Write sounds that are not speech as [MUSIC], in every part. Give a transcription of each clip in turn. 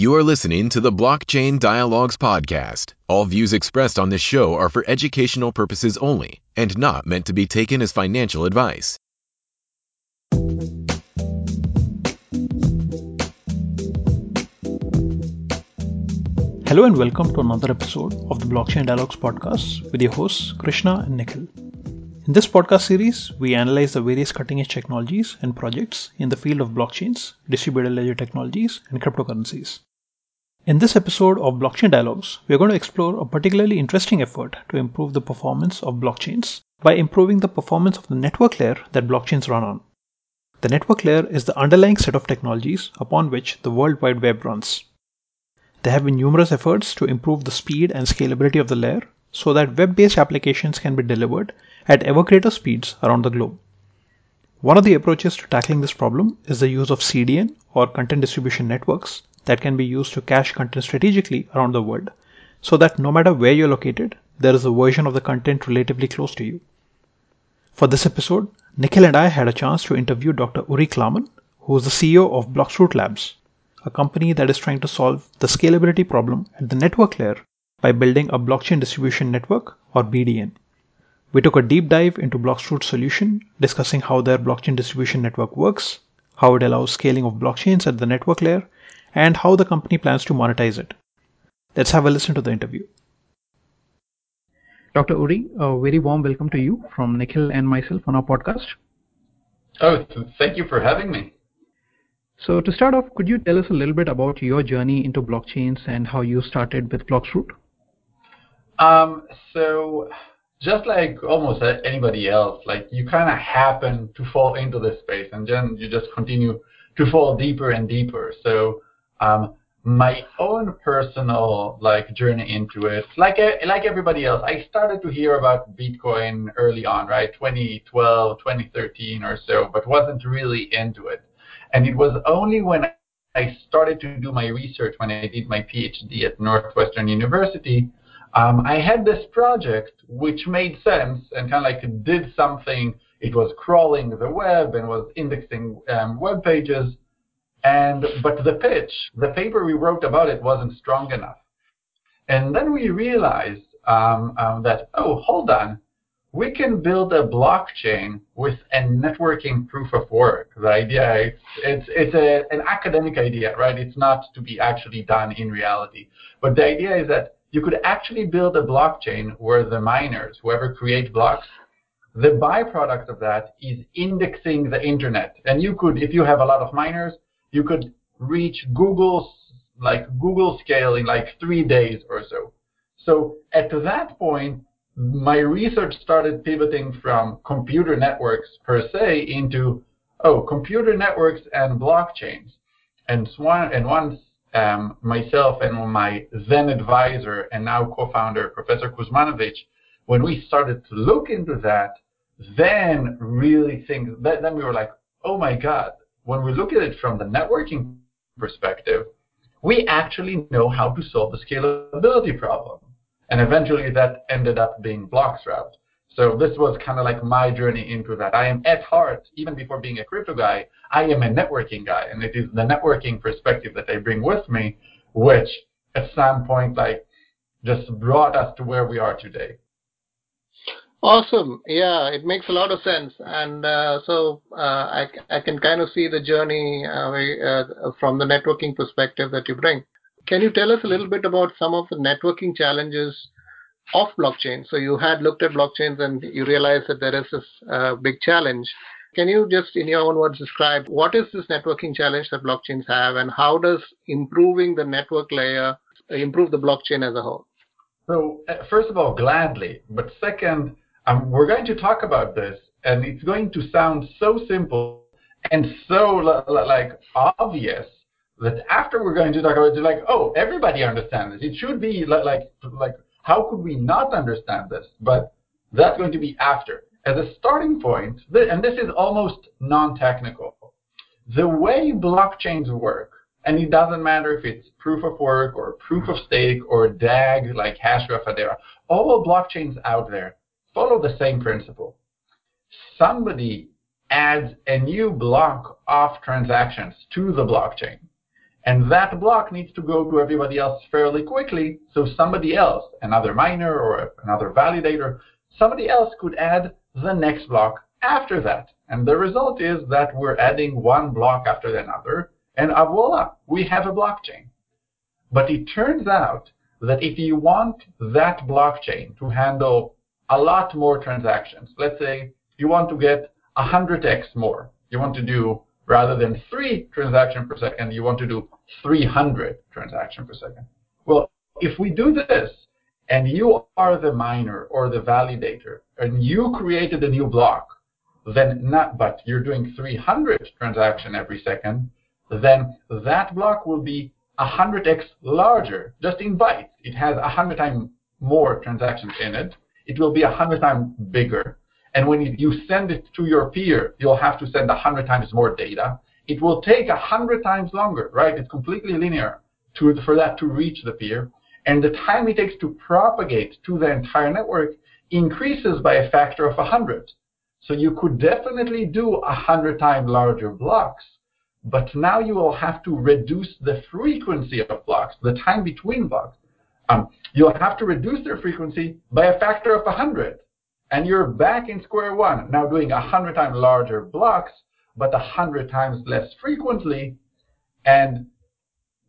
You are listening to the Blockchain Dialogues podcast. All views expressed on this show are for educational purposes only and not meant to be taken as financial advice. Hello and welcome to another episode of the Blockchain Dialogues podcast with your hosts Krishna and Nikhil. In this podcast series, we analyze the various cutting edge technologies and projects in the field of blockchains, distributed ledger technologies, and cryptocurrencies. In this episode of Blockchain Dialogues, we are going to explore a particularly interesting effort to improve the performance of blockchains by improving the performance of the network layer that blockchains run on. The network layer is the underlying set of technologies upon which the World Wide Web runs. There have been numerous efforts to improve the speed and scalability of the layer so that web based applications can be delivered at ever greater speeds around the globe. One of the approaches to tackling this problem is the use of CDN or content distribution networks that can be used to cache content strategically around the world so that no matter where you're located, there is a version of the content relatively close to you. For this episode, Nikhil and I had a chance to interview Dr. Uri Klarman, who is the CEO of Bloxroute Labs, a company that is trying to solve the scalability problem at the network layer by building a blockchain distribution network or BDN. We took a deep dive into Bloxroute's solution, discussing how their blockchain distribution network works, how it allows scaling of blockchains at the network layer, and how the company plans to monetize it. Let's have a listen to the interview. Dr. Uri, a very warm welcome to you from Nikhil and myself on our podcast. Oh, thank you for having me. So, to start off, could you tell us a little bit about your journey into blockchains and how you started with Bloxroute? Um, so, just like almost anybody else, like you kind of happen to fall into this space and then you just continue to fall deeper and deeper. So um, my own personal like journey into it, like like everybody else, I started to hear about Bitcoin early on, right? 2012, 2013 or so, but wasn't really into it. And it was only when I started to do my research when I did my PhD at Northwestern University um, I had this project which made sense and kind of like did something. It was crawling the web and was indexing um, web pages, and but the pitch, the paper we wrote about it wasn't strong enough. And then we realized um, um, that oh, hold on, we can build a blockchain with a networking proof of work. The idea it's it's a, an academic idea, right? It's not to be actually done in reality. But the idea is that you could actually build a blockchain where the miners, whoever create blocks, the byproduct of that is indexing the internet. And you could, if you have a lot of miners, you could reach Google's like Google scale in like three days or so. So at that point, my research started pivoting from computer networks per se into oh computer networks and blockchains. And and once um, myself and my then advisor and now co-founder, Professor Kuzmanovic, when we started to look into that, then really that then we were like, oh my God, when we look at it from the networking perspective, we actually know how to solve the scalability problem. And eventually that ended up being Bloxroute. So this was kind of like my journey into that. I am at heart, even before being a crypto guy, I am a networking guy, and it is the networking perspective that I bring with me, which at some point like just brought us to where we are today. Awesome. Yeah, it makes a lot of sense. And uh, so uh, I, I can kind of see the journey uh, uh, from the networking perspective that you bring. Can you tell us a little bit about some of the networking challenges of blockchain. So you had looked at blockchains and you realized that there is this uh, big challenge. Can you just, in your own words, describe what is this networking challenge that blockchains have, and how does improving the network layer improve the blockchain as a whole? So, uh, first of all, gladly. But second, um, we're going to talk about this, and it's going to sound so simple and so like obvious that after we're going to talk about it, like, oh, everybody understands this. It should be like like like how could we not understand this? But that's going to be after. As a starting point, and this is almost non-technical, the way blockchains work, and it doesn't matter if it's proof of work or proof of stake or DAG like Hashgraph Hedera, all blockchains out there follow the same principle. Somebody adds a new block of transactions to the blockchain. And that block needs to go to everybody else fairly quickly, so somebody else, another miner or another validator, somebody else could add the next block after that. And the result is that we're adding one block after another, and uh, voila, we have a blockchain. But it turns out that if you want that blockchain to handle a lot more transactions, let's say you want to get 100x more, you want to do rather than three transactions per second, you want to do 300 transactions per second. Well, if we do this, and you are the miner or the validator, and you created a new block, then not, but you're doing 300 transactions every second, then that block will be 100x larger, just in bytes. It has 100 times more transactions in it. It will be a 100 times bigger. And when you send it to your peer, you'll have to send a 100 times more data. It will take a 100 times longer, right? It's completely linear to, for that to reach the peer. And the time it takes to propagate to the entire network increases by a factor of 100. So you could definitely do 100 times larger blocks, but now you will have to reduce the frequency of blocks, the time between blocks. Um, you'll have to reduce their frequency by a factor of 100 and you're back in square one, now doing 100 times larger blocks, but 100 times less frequently, and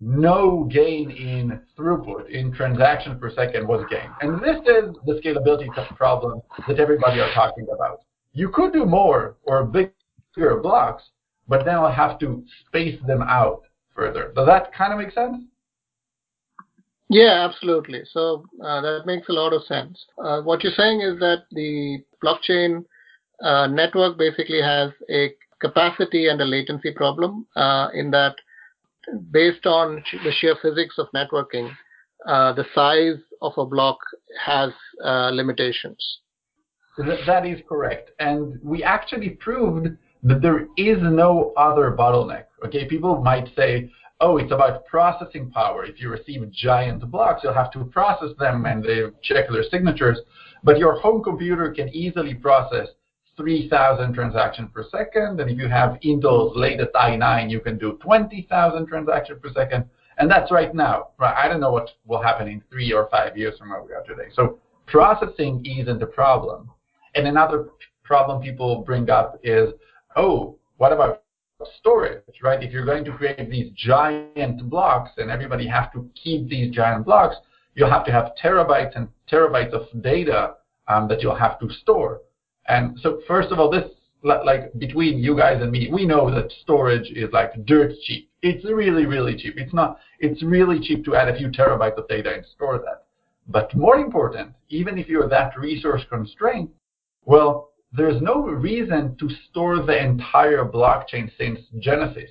no gain in throughput, in transactions per second was gained. And this is the scalability problem that everybody are talking about. You could do more or bigger blocks, but then I'll have to space them out further. Does that kind of make sense? Yeah, absolutely. So uh, that makes a lot of sense. Uh, what you're saying is that the blockchain uh, network basically has a capacity and a latency problem uh, in that based on the sheer physics of networking, uh, the size of a block has uh, limitations. That is correct. And we actually proved that there is no other bottleneck. Okay, people might say, oh, it's about processing power. If you receive giant blocks, you'll have to process them and they check their signatures. But your home computer can easily process 3,000 transactions per second. And if you have Intel's latest i9, you can do 20,000 transactions per second. And that's right now. I don't know what will happen in three or five years from where we are today. So processing isn't a problem. And another problem people bring up is, oh, what about storage, right? If you're going to create these giant blocks and everybody has to keep these giant blocks, you'll have to have terabytes and terabytes of data um, that you'll have to store. And so first of all, this like between you guys and me, we know that storage is like dirt cheap. It's really, really cheap. It's not. It's really cheap to add a few terabytes of data and store that. But more important, even if you're that resource constrained, well, there's no reason to store the entire blockchain since Genesis.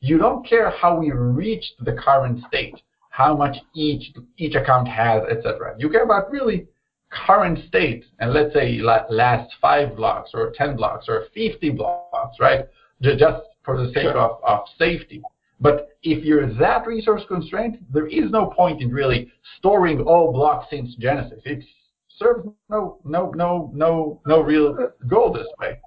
You don't care how we reached the current state, how much each each account has, etc. You care about really current state, and let's say last five blocks or 10 blocks or 50 blocks, right? Just for the sake sure. of, of safety. But if you're that resource constrained, there is no point in really storing all blocks since Genesis. It's serves no no no no no real goal this way.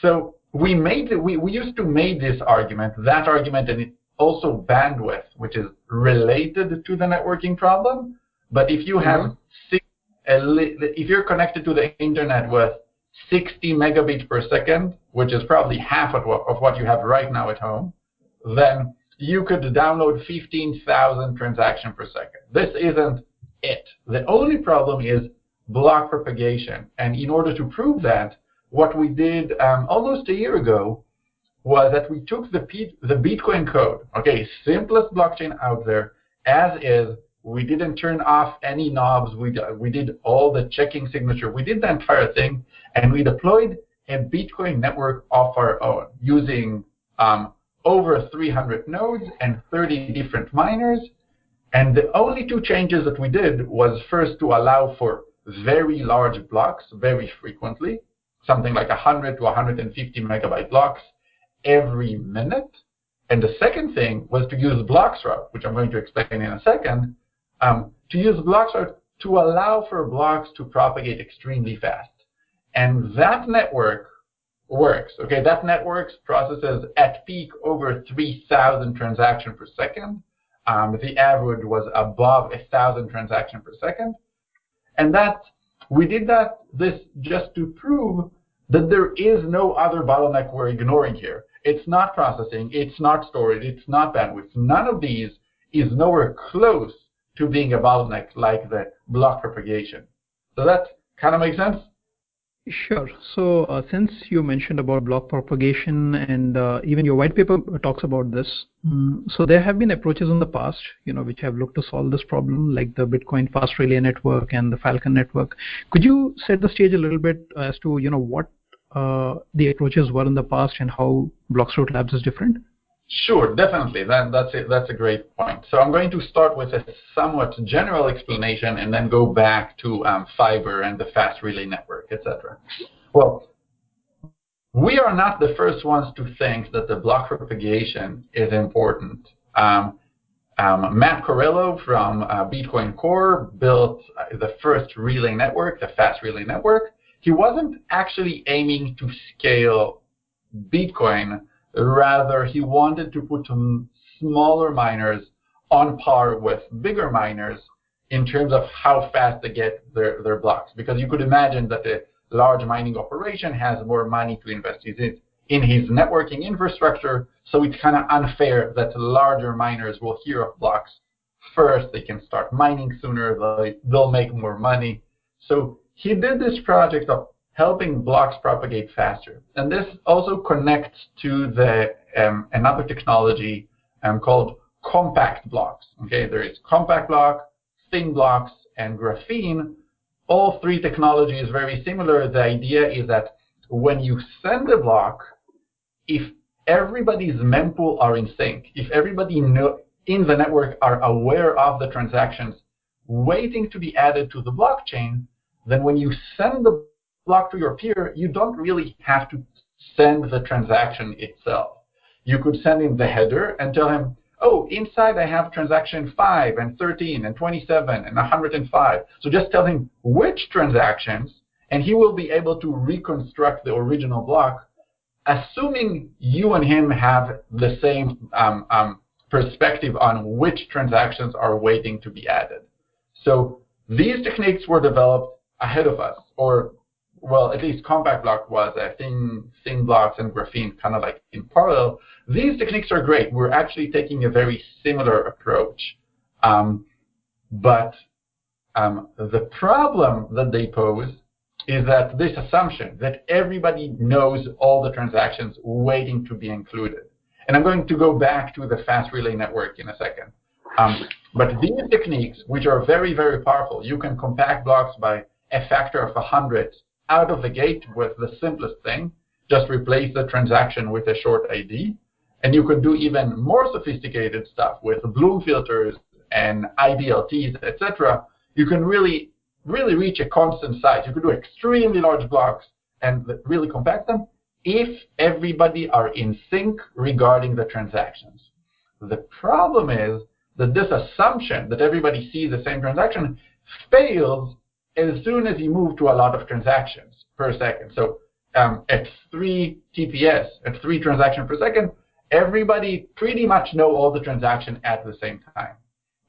So we made we, we used to make this argument, that argument, and it also bandwidth, which is related to the networking problem. But if you have mm-hmm. six, if you're connected to the internet with 60 megabits per second, which is probably half of what, of what you have right now at home, then you could download 15,000 transactions per second. This isn't it. The only problem is block propagation. And in order to prove that, what we did um, almost a year ago was that we took the, P- the Bitcoin code, okay, simplest blockchain out there, as is. We didn't turn off any knobs. We, we did all the checking signature. We did the entire thing, and we deployed a Bitcoin network of our own using um, over 300 nodes and 30 different miners. And the only two changes that we did was first to allow for very large blocks very frequently, something like 100 to 150 megabyte blocks every minute. And the second thing was to use Bloxroute, which I'm going to explain in a second, um, to use Bloxroute to allow for blocks to propagate extremely fast. And that network works. Okay, that network processes at peak over 3,000 transactions per second. Um, the average was above 1,000 transactions per second. And that we did that this just to prove that there is no other bottleneck we're ignoring here. It's not processing, it's not storage, it's not bandwidth. None of these is nowhere close to being a bottleneck like the block propagation. So that kind of makes sense? Sure. So uh, since you mentioned about block propagation and uh, even your white paper talks about this, um, so there have been approaches in the past, you know, which have looked to solve this problem, like the Bitcoin Fast Relay Network and the Falcon Network. Could you set the stage a little bit as to, you know, what uh, the approaches were in the past and how Bloxroute Labs is different? Sure, definitely. That, that's, a, that's a great point. So I'm going to start with a somewhat general explanation and then go back to um, fiber and the fast relay network, etc. Well, we are not the first ones to think that the block propagation is important. Um, um, Matt Corallo from uh, Bitcoin Core built uh, the first relay network, the fast relay network. He wasn't actually aiming to scale Bitcoin Rather, he wanted to put smaller miners on par with bigger miners in terms of how fast they get their, their blocks. Because you could imagine that a large mining operation has more money to invest in, in his networking infrastructure, so it's kind of unfair that larger miners will hear of blocks first. They can start mining sooner. They'll, they'll make more money. So he did this project of helping blocks propagate faster. And this also connects to the um, another technology um, called compact blocks. Okay, there is compact block, thin blocks, and graphene. All three technologies very similar. The idea is that when you send a block, if everybody's mempool are in sync, if everybody in the network are aware of the transactions waiting to be added to the blockchain, then when you send the block to your peer, you don't really have to send the transaction itself. You could send him the header and tell him, oh, inside I have transaction 5 and 13 and 27 and 105. So just tell him which transactions, and he will be able to reconstruct the original block, assuming you and him have the same um, um, perspective on which transactions are waiting to be added. So these techniques were developed ahead of us, or well, at least compact block was thin, thin blocks and graphene kind of like in parallel. These techniques are great. We're actually taking a very similar approach. Um, but um, the problem that they pose is that this assumption that everybody knows all the transactions waiting to be included. And I'm going to go back to the fast relay network in a second. Um, but these techniques, which are very, very powerful, you can compact blocks by a factor of 100 out of the gate with the simplest thing. Just replace the transaction with a short ID. And you could do even more sophisticated stuff with Bloom filters and IBLTs, etc. You can really, really reach a constant size. You could do extremely large blocks and really compact them if everybody are in sync regarding the transactions. The problem is that this assumption that everybody sees the same transaction fails as soon as you move to a lot of transactions per second. So um, at 3 TPS, at 3 transactions per second, everybody pretty much know all the transactions at the same time.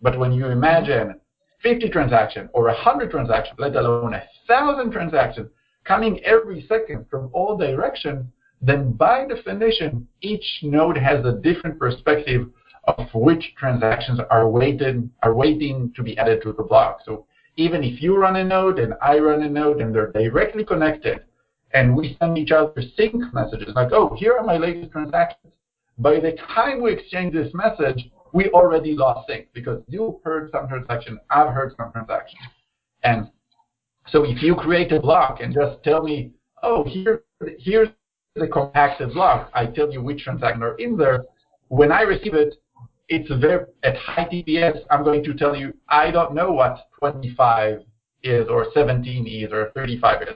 But when you imagine 50 transactions or 100 transactions, let alone 1,000 transactions coming every second from all directions, then by definition, each node has a different perspective of which transactions are waited are waiting to be added to the block. So even if you run a node and I run a node and they're directly connected, and we send each other sync messages like, oh, here are my latest transactions. By the time we exchange this message, we already lost sync because you heard some transaction, I've heard some transaction. And so if you create a block and just tell me, oh, here, here's the compacted block, I tell you which transactions are in there. When I receive it, it's very at high TPS. I'm going to tell you I don't know what 25 is or 17 is or 35 is.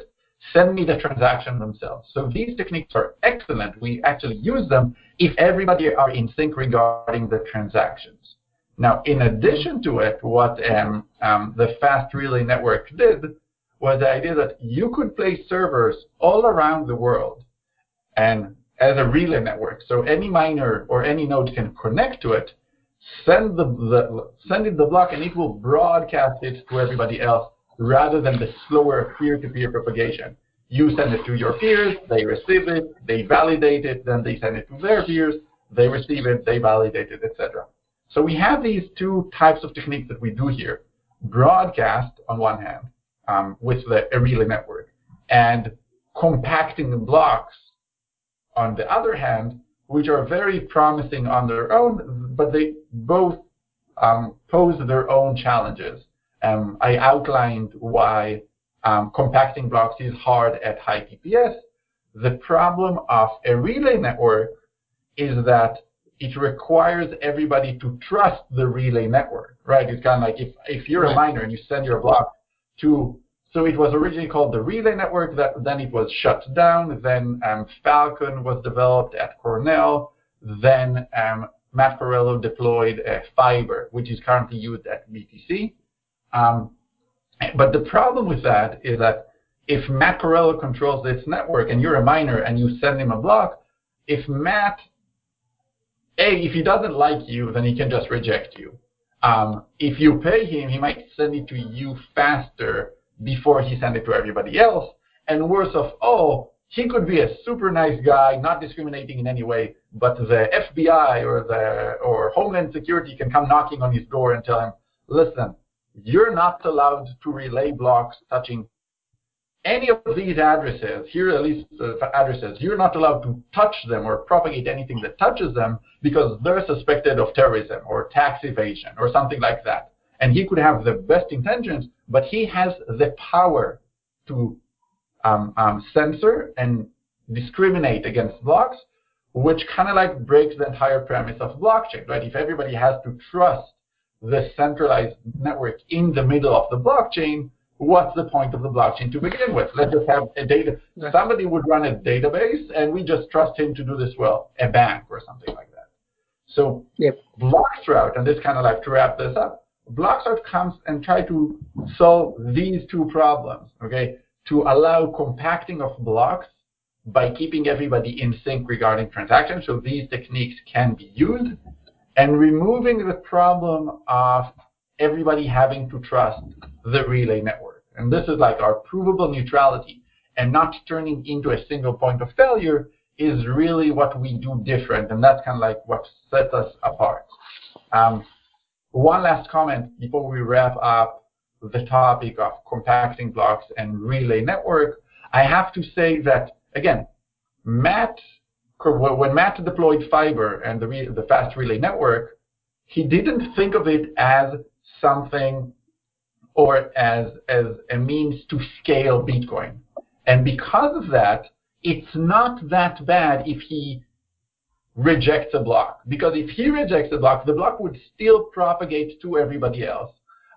Send me the transaction themselves. So these techniques are excellent. We actually use them if everybody are in sync regarding the transactions. Now, in addition to it, what um, um, the fast relay network did was the idea that you could place servers all around the world and as a relay network. So any miner or any node can connect to it, send the, the send it the block, and it will broadcast it to everybody else rather than the slower peer-to-peer propagation. You send it to your peers, they receive it, they validate it, then they send it to their peers, they receive it, they validate it, etc. So we have these two types of techniques that we do here. Broadcast on one hand um, with the a relay network and compacting the blocks on the other hand, which are very promising on their own, but they both um, pose their own challenges. Um, I outlined why um, compacting blocks is hard at high TPS. The problem of a relay network is that it requires everybody to trust the relay network, right? It's kind of like if, if you're a miner and you send your block to, so it was originally called the relay network, that then it was shut down, then um, Falcon was developed at Cornell, then um, Matt Corallo deployed a fiber, which is currently used at BTC. Um, but the problem with that is that if Matt Corallo controls this network and you're a miner and you send him a block, if Matt a, if he doesn't like you, then he can just reject you. Um, if you pay him, he might send it to you faster before he send it to everybody else. And worse of all, he could be a super nice guy, not discriminating in any way, but the FBI or the or Homeland Security can come knocking on his door and tell him, listen, you're not allowed to relay blocks touching any of these addresses, here at least uh, addresses, you're not allowed to touch them or propagate anything that touches them because they're suspected of terrorism or tax evasion or something like that. And he could have the best intentions, but he has the power to um, um, censor and discriminate against blocks, which kind of like breaks the entire premise of blockchain, right? If everybody has to trust the centralized network in the middle of the blockchain, what's the point of the blockchain to begin with? Let's just have a data. Somebody would run a database, and we just trust him to do this well, a bank or something like that. So yep. Bloxroute, and this kind of like to wrap this up, Bloxroute comes and try to solve these two problems, okay? To allow compacting of blocks by keeping everybody in sync regarding transactions, so these techniques can be used, and removing the problem of everybody having to trust the relay network. And this is like our provable neutrality and not turning into a single point of failure is really what we do different. And that's kind of like what sets us apart. Um, one last comment before we wrap up the topic of compacting blocks and relay network. I have to say that, again, Matt, when Matt deployed fiber and the, the fast relay network, he didn't think of it as something or as, as a means to scale Bitcoin. And because of that, it's not that bad if he rejects a block. Because if he rejects a block, the block would still propagate to everybody else,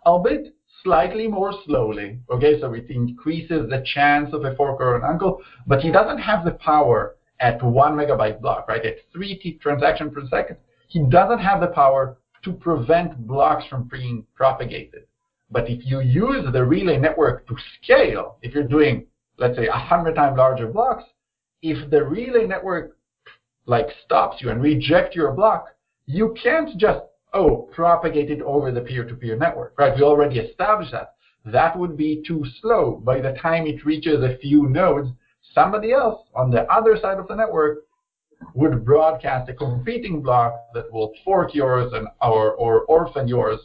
albeit slightly more slowly. Okay, so it increases the chance of a fork or an uncle, but he doesn't have the power at one megabyte block, right? At three T transaction per second. He doesn't have the power to prevent blocks from being propagated. But if you use the relay network to scale, if you're doing, let's say, a 100 times larger blocks, if the relay network like stops you and reject your block, you can't just, oh, propagate it over the peer-to-peer network, right? We already established that. That would be too slow. By the time it reaches a few nodes, somebody else on the other side of the network would broadcast a competing block that will fork yours and or, or orphan yours,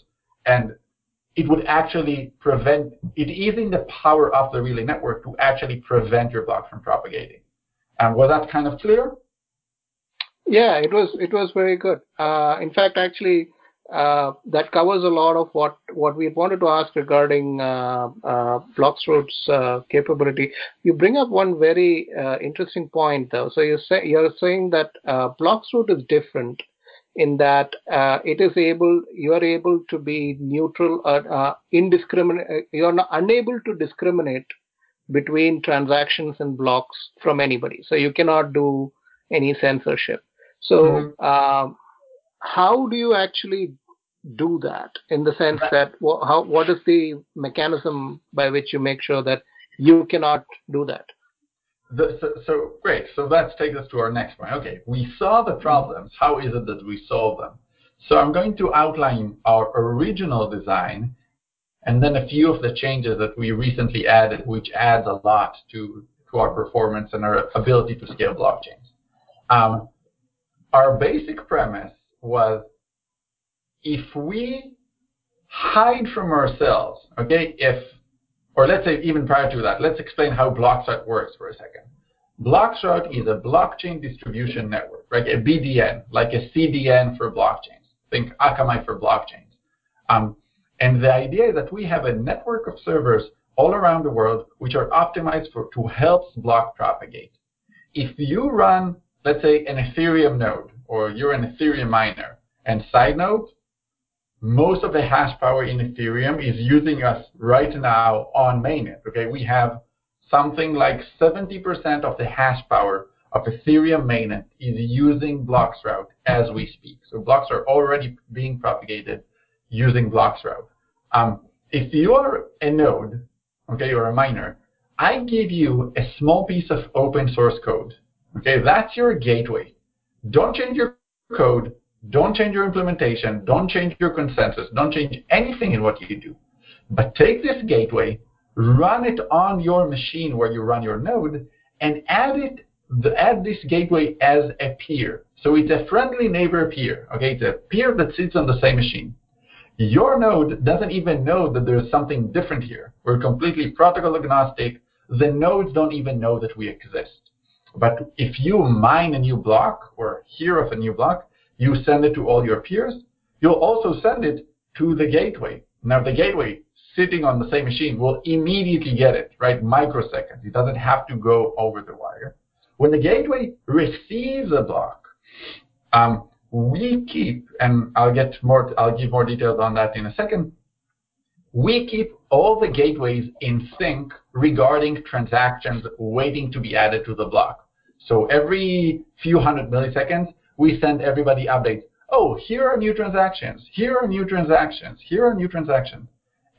and it would actually prevent it is in the power of the relay network to actually prevent your block from propagating. And was that kind of clear? Yeah, it was. It was very good. Uh, in fact, actually, uh, that covers a lot of what what we wanted to ask regarding uh, uh, Bloxroute's uh, capability. You bring up one very uh, interesting point, though. So you say you're saying that uh, Bloxroute is different in that uh, it is able you are able to be neutral or indiscriminate. You are unable to discriminate between transactions and blocks from anybody. So you cannot do any censorship. So. Mm-hmm how do you actually do that in the sense that how what is the mechanism by which you make sure that you cannot do that the, so, so great. So let's take us to our next point. Okay, we saw the problems. How is it that we solve them? So I'm going to outline our original design and then a few of the changes that we recently added, which adds a lot to, to our performance and our ability to scale blockchains. Um, our basic premise was if we hide from ourselves, okay, if, or let's say even prior to that, let's explain how Bloxroute works for a second. Bloxroute is a blockchain distribution network, right? A BDN, like a CDN for blockchains. Think Akamai for blockchains. Um, and the idea is that we have a network of servers all around the world which are optimized for to help block propagate. If you run, let's say, an Ethereum node, or you're an Ethereum miner, and side note, most of the hash power in Ethereum is using us right now on mainnet. Okay, we have something like 70% of the hash power of Ethereum mainnet is using Bloxroute as we speak. So blocks are already being propagated using Bloxroute. Um, if you are a node, okay, or a miner, I give you a small piece of open source code. Okay, that's your gateway. Don't change your code. Don't change your implementation. Don't change your consensus. Don't change anything in what you do. But take this gateway, run it on your machine where you run your node, and add it, add this gateway as a peer. So it's a friendly neighbor peer. Okay, it's a peer that sits on the same machine. Your node doesn't even know that there's something different here. We're completely protocol agnostic. The nodes don't even know that we exist. But if you mine a new block or hear of a new block, you send it to all your peers. You'll also send it to the gateway. Now, the gateway sitting on the same machine will immediately get it, right? Microseconds. It doesn't have to go over the wire. When the gateway receives a block, um, we keep, and I'll get more, I'll give more details on that in a second. We keep all the gateways in sync regarding transactions waiting to be added to the block. So every few hundred milliseconds, we send everybody updates. Oh, here are new transactions. Here are new transactions. Here are new transactions.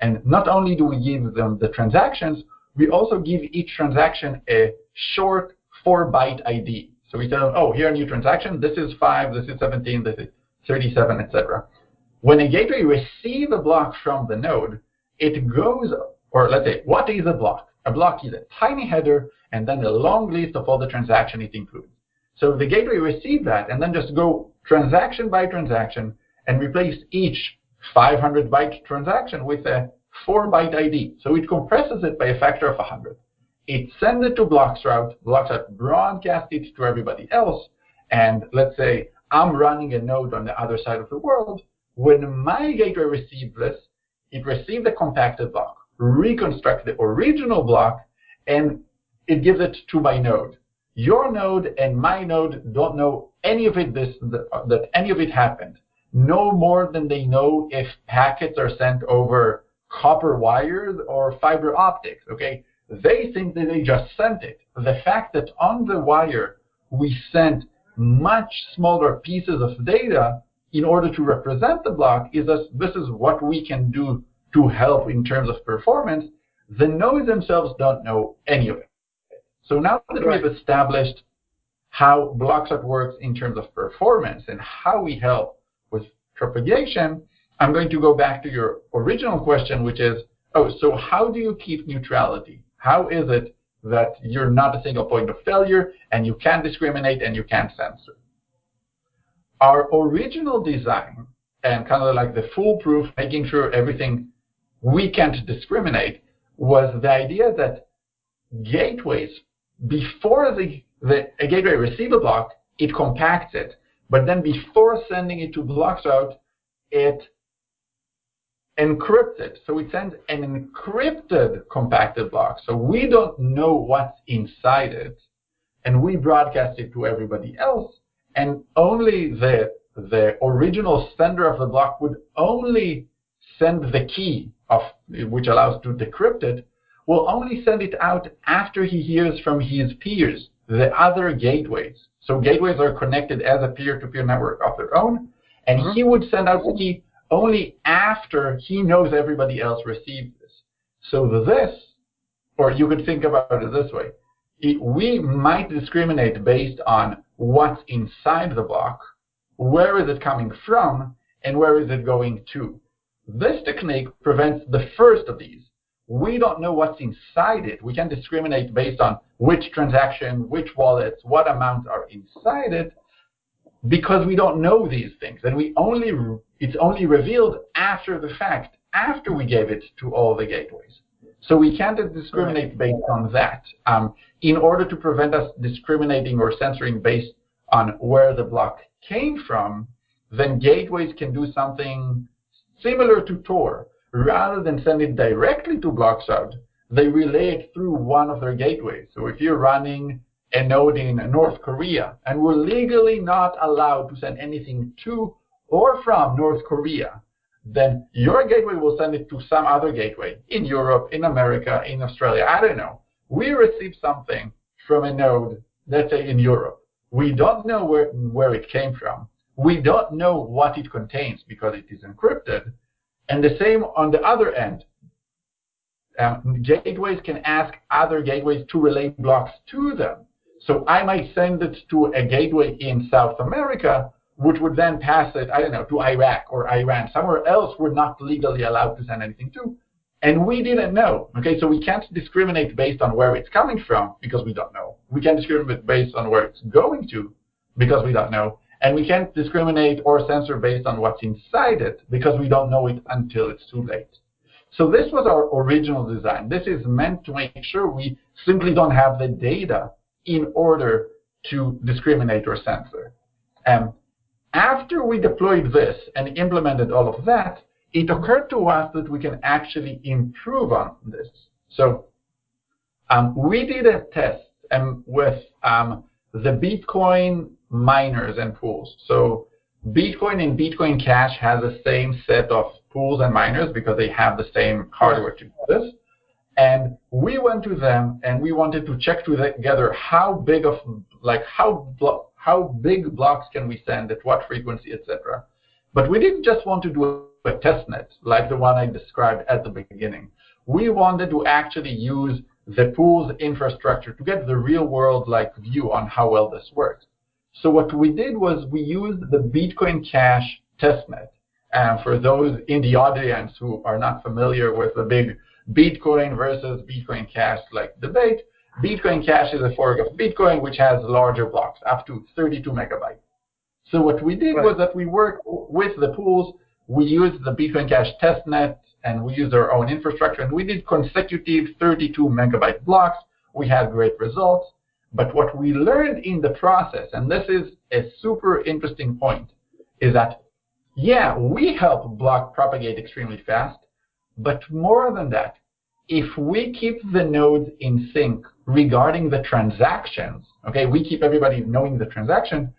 And not only do we give them the transactions, we also give each transaction a short four byte ID. So we tell them, oh, here a new transaction. This is 5, this is 17, this is 37, etc. When a gateway receives a block from the node, it goes, or let's say, what is a block? A block is a tiny header and then a long list of all the transactions it includes. So the gateway receives that and then just go transaction by transaction and replace each 500 byte transaction with a 4 byte ID. So it compresses it by a factor of 100 it sends it to Bloxroute, Bloxroute broadcasts it to everybody else, and let's say I'm running a node on the other side of the world. When my gateway receives this, it receives the compacted block, reconstructs the original block, and it gives it to my node. Your node and my node don't know any of it this that any of it happened. No more than they know if packets are sent over copper wires or fiber optics. Okay, they think that they just sent it. The fact that on the wire we sent much smaller pieces of data in order to represent the block is that this is what we can do to help in terms of performance. The nodes themselves don't know any of it. So now that right. we've established how Bloxroute works in terms of performance and how we help with propagation, I'm going to go back to your original question, which is, oh, so how do you keep neutrality? How is it that you're not a single point of failure and you can't discriminate and you can't censor? Our original design and kind of like the foolproof, making sure everything we can't discriminate was the idea that gateways, before the, the a gateway receives a block, it compacts it. But then before sending it to Bloxroute, it encrypts it. So it sends an encrypted compacted block. So we don't know what's inside it, and we broadcast it to everybody else, and only the the original sender of the block would only send the key of which allows to decrypt it, will only send it out after he hears from his peers, the other gateways. So gateways are connected as a peer-to-peer network of their own, and mm-hmm. he would send out the key only after he knows everybody else received this. So this, or you could think about it this way. it, we might discriminate based on what's inside the block, where is it coming from, and where is it going to. This technique prevents the first of these. We don't know what's inside it. We can discriminate based on which transaction, which wallets, what amounts are inside it, because we don't know these things. And we only it's only revealed after the fact, after we gave it to all the gateways. So we can't discriminate based on that. Um, in order to prevent us discriminating or censoring based on where the block came from, then gateways can do something similar to Tor. Rather than send it directly to Bloxroute, they relay it through one of their gateways. So if you're running a node in North Korea and we're legally not allowed to send anything to or from North Korea, then your gateway will send it to some other gateway in Europe, in America, in Australia. I don't know. We receive something from a node, let's say in Europe. We don't know where, where it came from. We don't know what it contains because it is encrypted. And the same on the other end. Um, gateways can ask other gateways to relay blocks to them. So I might send it to a gateway in South America, which would then pass it, I don't know, to Iraq or Iran, somewhere else we're not legally allowed to send anything to. And we didn't know. Okay, so we can't discriminate based on where it's coming from because we don't know. We can't discriminate based on where it's going to because we don't know. And we can't discriminate or censor based on what's inside it because we don't know it until it's too late. So this was our original design. This is meant to make sure we simply don't have the data in order to discriminate or censor. Um, after we deployed this and implemented all of that, it occurred to us that we can actually improve on this. So um, we did a test um, with um, the Bitcoin miners and pools. So Bitcoin and Bitcoin Cash has the same set of pools and miners because they have the same hardware to do this. And we went to them and we wanted to check together how big of like how how big blocks can we send at what frequency, etc. But we didn't just want to do a test net like the one I described at the beginning. We wanted to actually use the pool's infrastructure to get the real world like view on how well this works. So what we did was we used the Bitcoin Cash testnet. And for those in the audience who are not familiar with the big Bitcoin versus Bitcoin Cash like debate, Bitcoin Cash is a fork of Bitcoin which has larger blocks, up to 32 megabytes. So what we did right. was that we worked with the pools. We used the Bitcoin Cash testnet and we used our own infrastructure and we did consecutive 32 megabyte blocks. We had great results. But what we learned in the process, and this is a super interesting point, is that yeah, we help block propagate extremely fast, but more than that, if we keep the nodes in sync regarding the transactions, okay, we keep everybody knowing the transaction,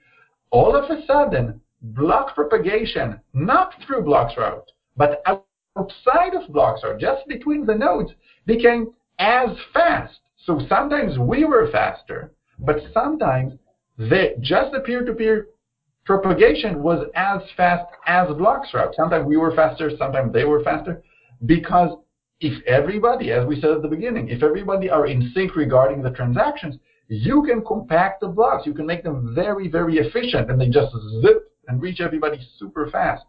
all of a sudden, block propagation, not through blocks Bloxroute, but outside of Bloxroute, just between the nodes, became as fast. So sometimes we were faster, but sometimes the, just the peer-to-peer propagation was as fast as Bloxroute. Sometimes we were faster, sometimes they were faster, because if everybody, as we said at the beginning, if everybody are in sync regarding the transactions, you can compact the blocks. You can make them very, very efficient, and they just zip and reach everybody super fast.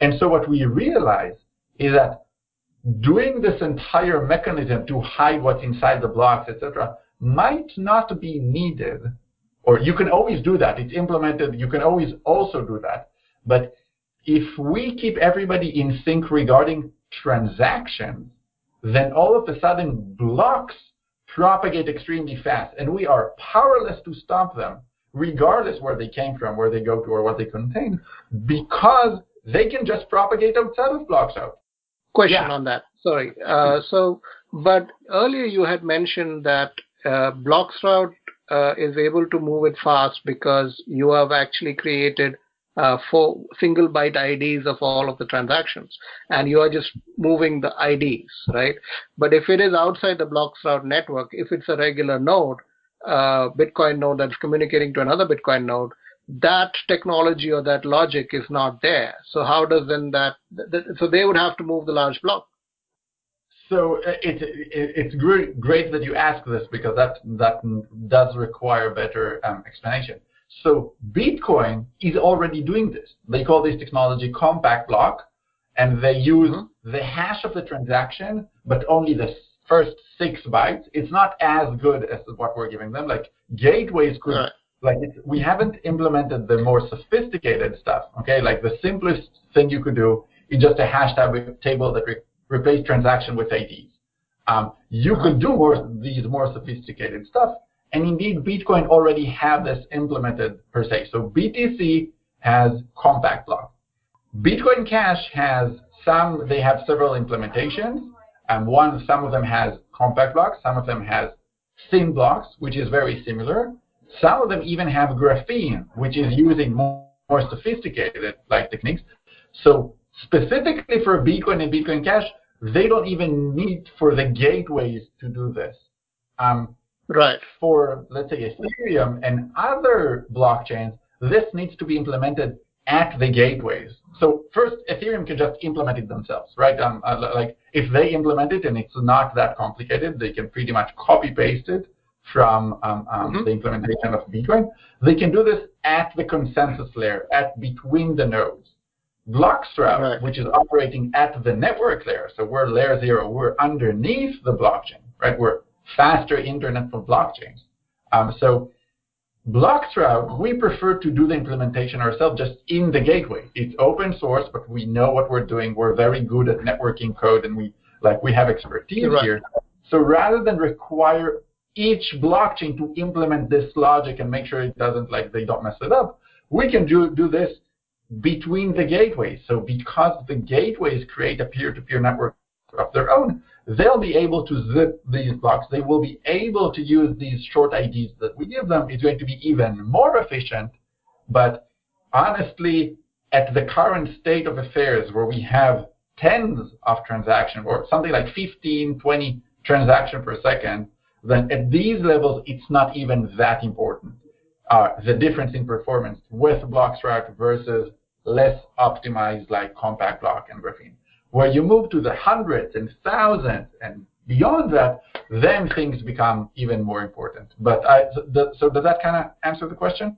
And so what we realize is that doing this entire mechanism to hide what's inside the blocks, etc., might not be needed. Or you can always do that. It's implemented. You can always also do that. But if we keep everybody in sync regarding transactions, then all of a sudden blocks propagate extremely fast, and we are powerless to stop them, regardless where they came from, where they go to, or what they contain, because they can just propagate outside of Bloxroute. Question yeah. on that. Sorry. Uh, so, but earlier you had mentioned that uh, Bloxroute uh, is able to move it fast because you have actually created uh, for single byte IDs of all of the transactions, and you are just moving the IDs, right? But if it is outside the Bloxroute network, if it's a regular node, uh, Bitcoin node that's communicating to another Bitcoin node, that technology or that logic is not there. So how does then that? that so they would have to move the large block. so uh, it, it, it's great, great that you ask this because that that does require better um, explanation. So Bitcoin is already doing this. They call this technology compact block, and they use mm-hmm. the hash of the transaction, but only the first six bytes. It's not as good as what we're giving them. Like gateways could, right. Like we haven't implemented the more sophisticated stuff. Okay, like the simplest thing you could do is just a hash table that re- replace transaction with IDs. Um, you could do more these more sophisticated stuff, and indeed Bitcoin already have this implemented per se. So BTC has compact block. Bitcoin Cash has some. They have several implementations. And one, some of them has compact blocks, some of them has thin blocks, which is very similar. Some of them even have graphene, which is using more, more sophisticated like techniques. So specifically for Bitcoin and Bitcoin Cash, they don't even need for the gateways to do this. Um, right. For let's say Ethereum and other blockchains, this needs to be implemented at the gateways. So first, Ethereum can just implement it themselves, right? Um, uh, like if they implement it and it's not that complicated, they can pretty much copy paste it from um, um, mm-hmm. the implementation of Bitcoin. They can do this at the consensus layer, at between the nodes. Bloxroute, right. which is operating at the network layer, so we're layer zero, we're underneath the blockchain, right? We're faster internet for blockchains. Um, so Bloxroute, we prefer to do the implementation ourselves just in the gateway. It's open source, but we know what we're doing. We're very good at networking code, and we like we have expertise right. here. So rather than require each blockchain to implement this logic and make sure it doesn't like they don't mess it up, we can do do this between the gateways. So because the gateways create a peer-to-peer network of their own, they'll be able to zip these blocks. They will be able to use these short IDs that we give them. It's going to be even more efficient. But honestly, at the current state of affairs where we have tens of transactions or something like 15, 20 transactions per second, then at these levels, it's not even that important. Uh, the difference in performance with Bloxroute versus less optimized like compact block and graphene. Where you move to the hundreds and thousands and beyond that, then things become even more important. But I, the, so does that kind of answer the question?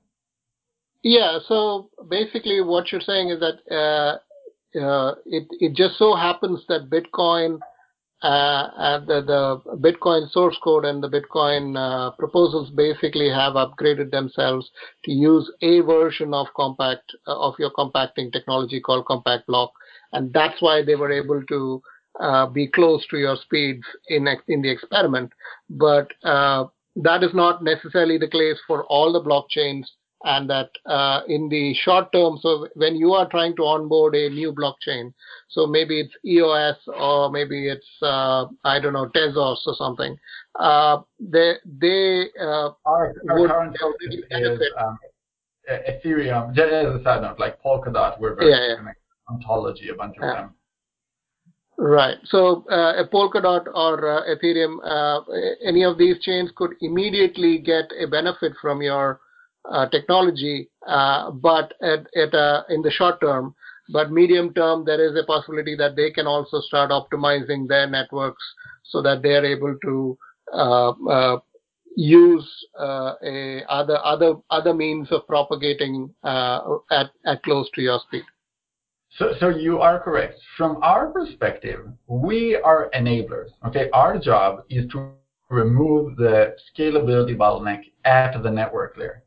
Yeah. So basically, what you're saying is that uh, uh, it it just so happens that Bitcoin, the the Bitcoin source code and the Bitcoin uh, proposals basically have upgraded themselves to use a version of compact uh, of your compacting technology called compact block and that's why they were able to uh, be close to your speeds in in the experiment. But uh, that is not necessarily the case for all the blockchains, and that uh, in the short term, so when you are trying to onboard a new blockchain, so maybe it's EOS or maybe it's uh, I don't know Tezos or something, uh, they they uh, our, our current focus is um, Ethereum. Just as a side note, like Polkadot, we're very yeah, yeah ontology, a bunch of yeah. them. Right. So uh, a Polkadot or uh, Ethereum, uh, any of these chains could immediately get a benefit from your uh, technology, uh, but at, at uh, in the short term, but medium term, there is a possibility that they can also start optimizing their networks so that they are able to uh, uh, use uh, a other other other means of propagating at at close to your speed. So, so you are correct. From our perspective, we are enablers. Okay, our job is to remove the scalability bottleneck at the network layer.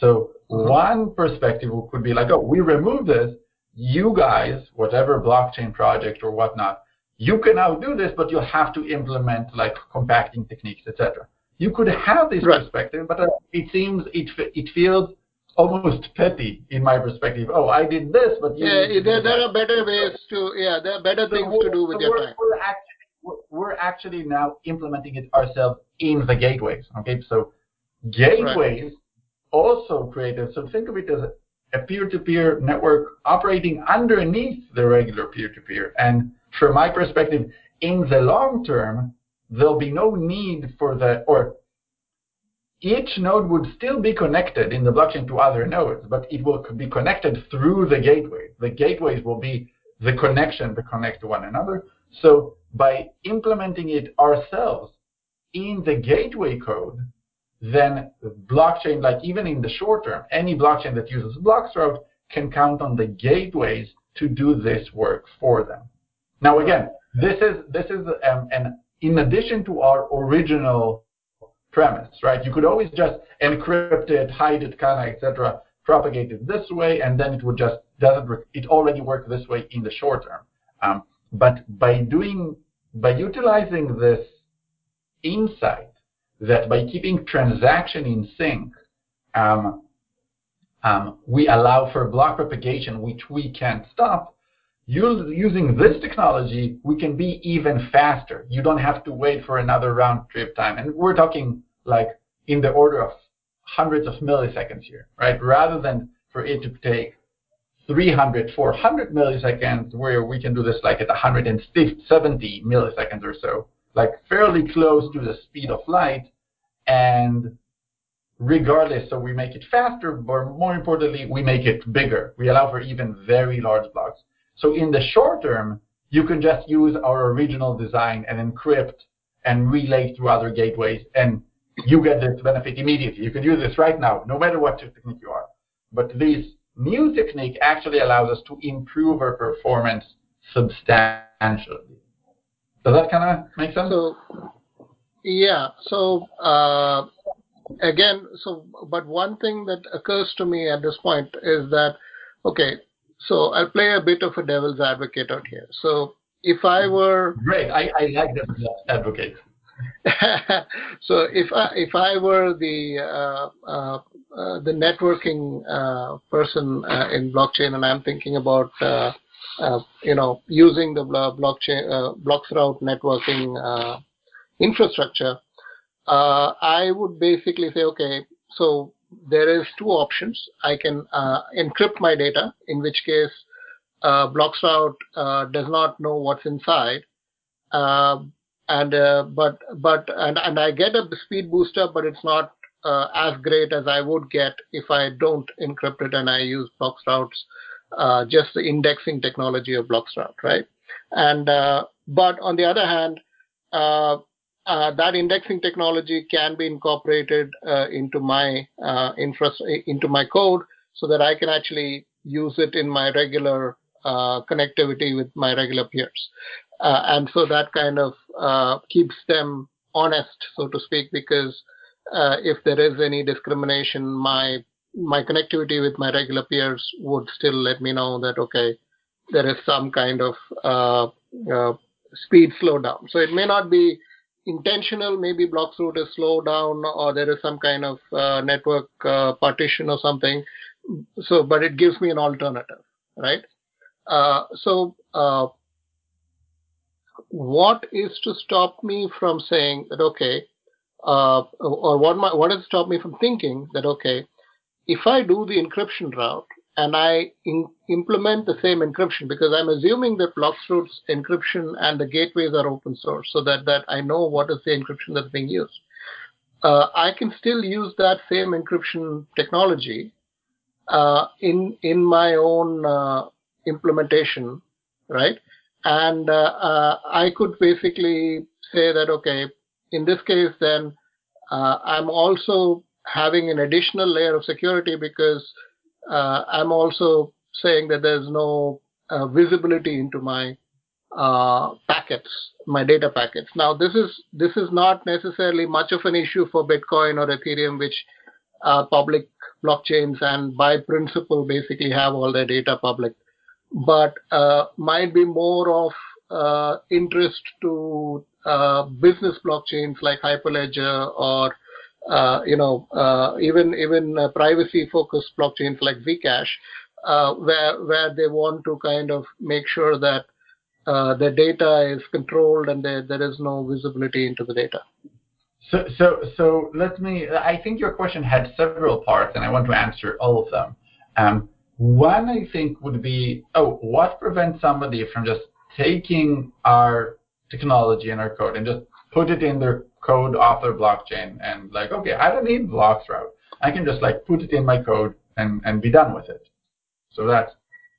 So mm-hmm. one perspective could be like, oh, we remove this. You guys, whatever blockchain project or whatnot, you can now do this, but you'll have to implement like compacting techniques, etc. You could have this right. perspective, but uh, it seems it it feels almost petty in my perspective. Oh, I did this, but yeah, there, there are better ways to yeah, there are better so things to do with so your we're, time. We're actually we're actually now implementing it ourselves in the gateways. Okay, so gateways right. also created. So think of it as a peer-to-peer network operating underneath the regular peer-to-peer. And from my perspective, in the long term, there'll be no need for the or each node would still be connected in the blockchain to other nodes, but it will be connected through the gateway. The gateways will be the connection to connect to one another. So by implementing it ourselves in the gateway code, then the blockchain, like even in the short term, any blockchain that uses Bloxroute can count on the gateways to do this work for them. Now, again, this is this is um, an in addition to our original premise, right? You could always just encrypt it, hide it, kind of, etc., propagate it this way, and then it would just doesn't it already work this way in the short term. Um, but by doing by utilizing this insight that by keeping transaction in sync, um, um, we allow for block propagation, which we can't stop. using this technology, we can be even faster. You don't have to wait for another round trip time. And we're talking like in the order of hundreds of milliseconds here, right? Rather than for it to take 300, 400 milliseconds, where we can do this like at 170 milliseconds or so, like fairly close to the speed of light. And regardless, so we make it faster, but more importantly, we make it bigger. We allow for even very large blocks. So in the short term, you can just use our original design and encrypt and relay through other gateways, and you get this benefit immediately. You can use this right now, no matter what technique you are. But this new technique actually allows us to improve our performance substantially. Does that kind of make sense? So, yeah. So, uh, again, so, but one thing that occurs to me at this point is that, okay, so I'll play a bit of a devil's advocate out here. So, if I were great, I, I like devil's advocate. [LAUGHS] so if I if I were the uh, uh, uh, the networking uh, person uh, in blockchain and I'm thinking about uh, you know using the blockchain uh, Bloxroute networking infrastructure, I would basically say okay, so there is two options. I can encrypt my data, in which case uh, Bloxroute does not know what's inside. Um, and uh, but but and and I get a speed booster, but it's not uh, as great as I would get if I don't encrypt it and I use Bloxroute's uh, just the indexing technology of Bloxroute, right? And uh, but on the other hand, uh, uh, that indexing technology can be incorporated into my infra into my code so that I can actually use it in my regular connectivity with my regular peers. Uh, and so that kind of uh, keeps them honest, so to speak, because uh, if there is any discrimination, my my connectivity with my regular peers would still let me know that okay, there is some kind of uh, uh, speed slowdown. So it may not be intentional. Maybe Bloxroute is slow down, or there is some kind of uh, network partition or something. So, but it gives me an alternative, right? so what is to stop me from saying that okay, uh, or what has stopped me from thinking that okay, if I do the encryption route and I in, implement the same encryption because I'm assuming that Bloxroute's encryption and the gateways are open source, so that that I know what is the encryption that's being used. Uh, I can still use that same encryption technology uh, in in my own uh, implementation, right? And uh, uh, I could basically say that, okay, in this case, then uh, I'm also having an additional layer of security because I'm also saying that there's no visibility into my uh, packets, my data packets. Now, this is this is not necessarily much of an issue for Bitcoin or Ethereum, which are public blockchains and by principle basically have all their data public but uh, might be more of uh, interest to uh, business blockchains like Hyperledger or uh, you know uh, even even uh, privacy focused blockchains like Zcash, where where they want to kind of make sure that the data is controlled and there, there is no visibility into the data. So, so, so let me. I think your question had several parts, and I want to answer all of them. Um, one, I think, would be, oh, what prevents somebody from just taking our technology and our code and just put it in their code off their blockchain and like, okay, I don't need blocks Bloxroute. I can just like put it in my code and, and be done with it. So that's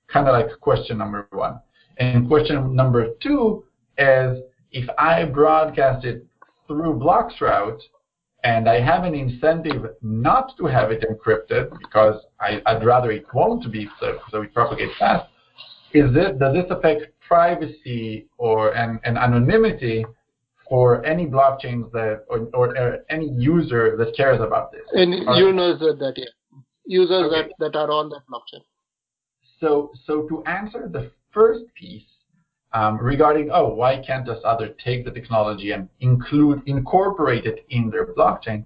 kind of like question number one. And question number two is if I broadcast it through blocks Bloxroute and I have an incentive not to have it encrypted because I, would rather it won't be so, so it propagates fast, is this, does this affect privacy or and, and anonymity for any blockchains that or, or uh, any user that cares about this? And users that yeah, users okay. that, that are on that blockchain. So so to answer the first piece, um, regarding, oh, why can't this other take the technology and include, incorporate it in their blockchain?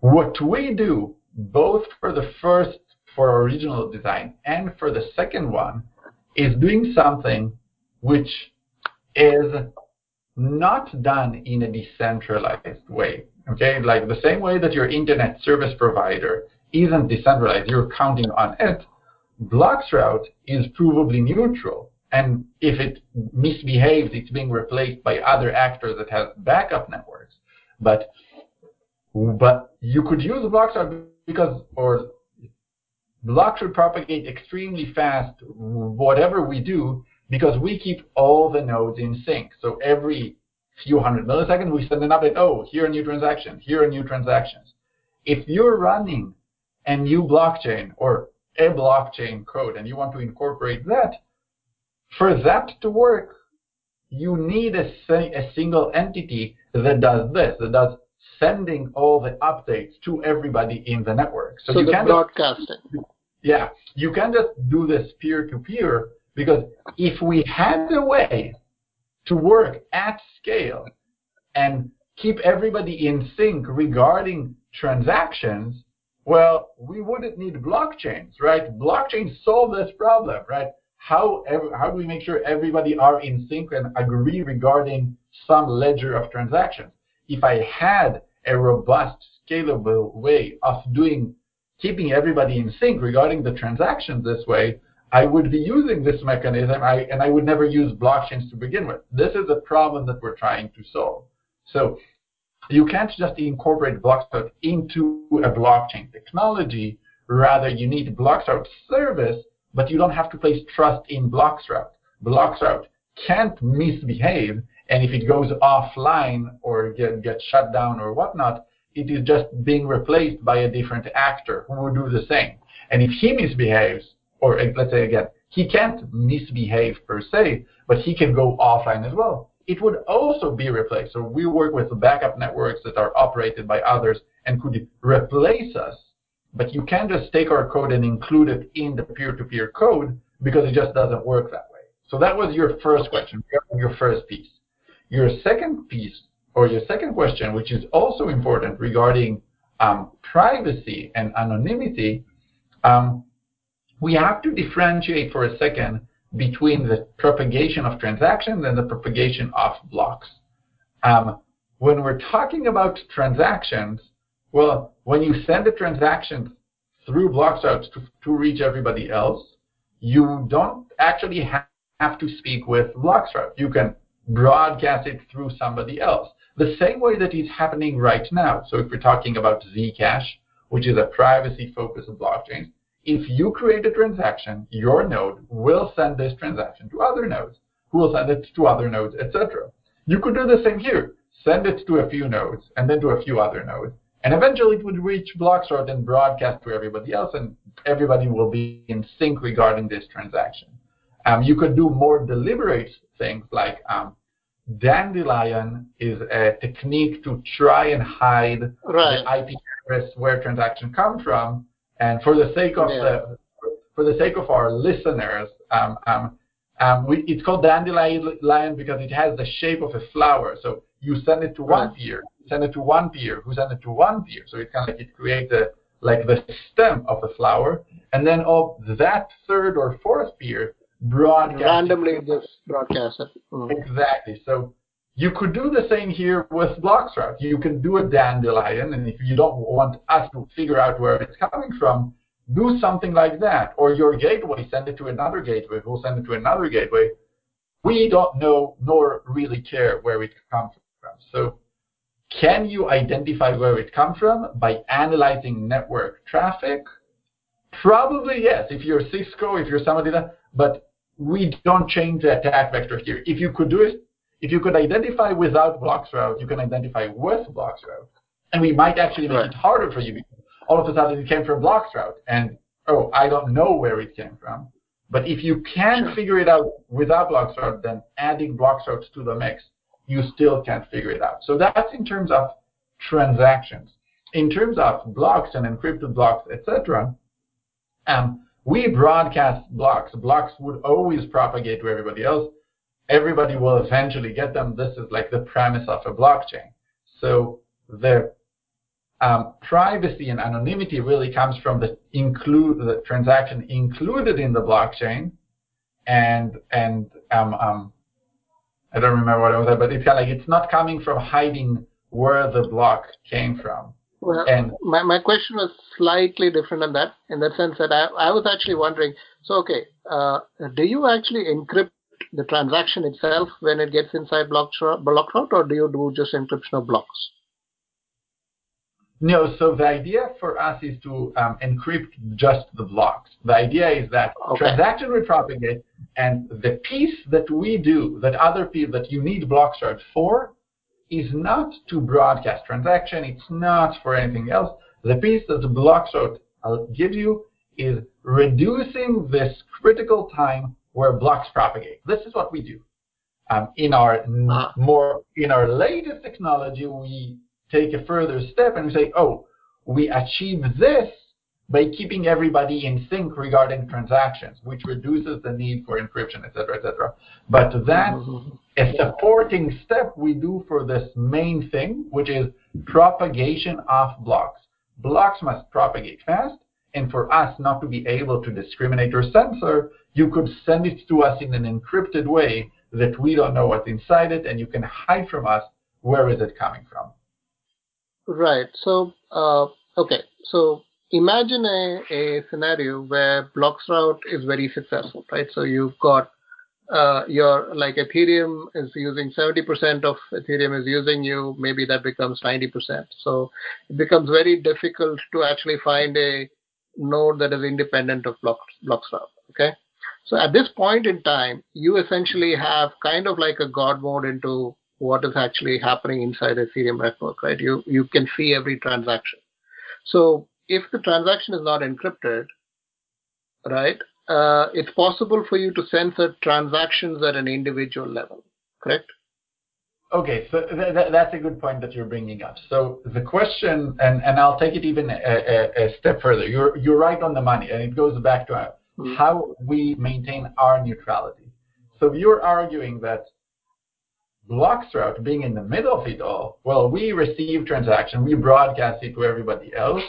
What we do, both for the first, for original design and for the second one, is doing something which is not done in a decentralized way. Okay, like the same way that your internet service provider isn't decentralized, you're counting on it. Bloxroute is provably neutral and if it misbehaves, it's being replaced by other actors that have backup networks. But but you could use Bloxroute because or blocks should propagate extremely fast whatever we do because we keep all the nodes in sync. So every few hundred milliseconds we send an update, oh, here a new transaction, here are new transactions. If you're running a new blockchain or a blockchain code and you want to incorporate that, for that to work, you need a, a single entity that does this, that does sending all the updates to everybody in the network. So, so you can broadcasting. Just, yeah, you can just do this peer-to-peer because if we had a way to work at scale and keep everybody in sync regarding transactions, well, we wouldn't need blockchains, right? Blockchains solve this problem, right? how how do we make sure everybody are in sync and agree regarding some ledger of transactions? If I had a robust, scalable way of doing keeping everybody in sync regarding the transactions this way, I would be using this mechanism, I, and I would never use blockchains to begin with. This is a problem that we're trying to solve. So you can't just incorporate Bloxroute into a blockchain technology. Rather, you need Bloxroute service but you don't have to place trust in Bloxroute. Bloxroute can't misbehave, and if it goes offline or get, get shut down or whatnot, it is just being replaced by a different actor who will do the same. And if he misbehaves, or let's say again, he can't misbehave per se, but he can go offline as well. It would also be replaced. So we work with backup networks that are operated by others and could replace us but you can't just take our code and include it in the peer-to-peer code because it just doesn't work that way. So that was your first question, your first piece. Your second piece, or your second question, which is also important regarding um, privacy and anonymity, um, we have to differentiate for a second between the propagation of transactions and the propagation of blocks. Um, when we're talking about transactions, well, when you send a transaction through Bloxroute to, to reach everybody else, you don't actually have, have to speak with Bloxroute. You can broadcast it through somebody else. The same way that is happening right now. So if we're talking about Zcash, which is a privacy-focused blockchain, if you create a transaction, your node will send this transaction to other nodes, who will send it to other nodes, etc. You could do the same here. Send it to a few nodes, and then to a few other nodes, and eventually it would reach Bloxroute and broadcast to everybody else, and everybody will be in sync regarding this transaction. Um, you could do more deliberate things like um, Dandelion is a technique to try and hide right. the IP address where transaction come from. And for the sake of yeah. the for the sake of our listeners, um, um, um, we, it's called dandelion because it has the shape of a flower. So you send it to one peer, send it to one peer, who send it to one peer. So it kind of like it creates a like the stem of the flower, and then of that third or fourth peer broadcast randomly just broadcast it. Mm. Exactly. So you could do the same here with Bloxroute. You can do a dandelion, and if you don't want us to figure out where it's coming from, do something like that. Or your gateway, send it to another gateway, who'll send it to another gateway. We don't know nor really care where it comes from. So can you identify where it comes from by analyzing network traffic? Probably yes, if you're Cisco, if you're somebody that, but we don't change the attack vector here. If you could do it, if you could identify without Bloxroute, you can identify with Bloxroute. And we might actually make right. it harder for you. Because all of a sudden it came from Bloxroute and oh, I don't know where it came from. But if you can sure. figure it out without Bloxroute, then adding Bloxroute to the mix, you still can't figure it out. So that's in terms of transactions. In terms of blocks and encrypted blocks, etc., um, we broadcast blocks. Blocks would always propagate to everybody else. Everybody will eventually get them. This is like the premise of a blockchain. So the um, privacy and anonymity really comes from the include the transaction included in the blockchain, and and um, um, I don't remember what I was, but it's kind of like it's not coming from hiding where the block came from. Well, and my, my question was slightly different than that, in the sense that I, I was actually wondering. So, okay, uh, do you actually encrypt the transaction itself when it gets inside block Bloxroute, or do you do just encryption of blocks? No, so the idea for us is to um, encrypt just the blocks. The idea is that okay. transaction will propagate, and the piece that we do, that other people, that you need block Bloxroute for, is not to broadcast transaction. It's not for anything else. The piece that the Bloxroute gives you is reducing this critical time where blocks propagate. This is what we do. Um, in our uh-huh. more in our latest technology, we take a further step and we say, oh, we achieve this by keeping everybody in sync regarding transactions, which reduces the need for encryption, et cetera, et cetera. But that's mm-hmm. a supporting step we do for this main thing, which is propagation of blocks. Blocks must propagate fast, and for us not to be able to discriminate or censor, you could send it to us in an encrypted way that we don't know what's inside it, and you can hide from us where is it coming from. Right. So, uh, okay. So imagine a, a scenario where Bloxroute is very successful, right? So you've got uh, your like Ethereum is using 70% of Ethereum is using you, maybe that becomes 90%. So it becomes very difficult to actually find a node that is independent of Blox, Bloxroute. Okay. So at this point in time, you essentially have kind of like a God mode into what is actually happening inside the Ethereum network, right? You you can see every transaction. So if the transaction is not encrypted, right, uh, it's possible for you to censor transactions at an individual level, correct? Okay, so th- th- that's a good point that you're bringing up. So the question, and, and I'll take it even a, a, a step further. You're you're right on the money, and it goes back to. Mm-hmm. how we maintain our neutrality. So you're arguing that Bloxroute being in the middle of it all, well, we receive transaction, we broadcast it to everybody else,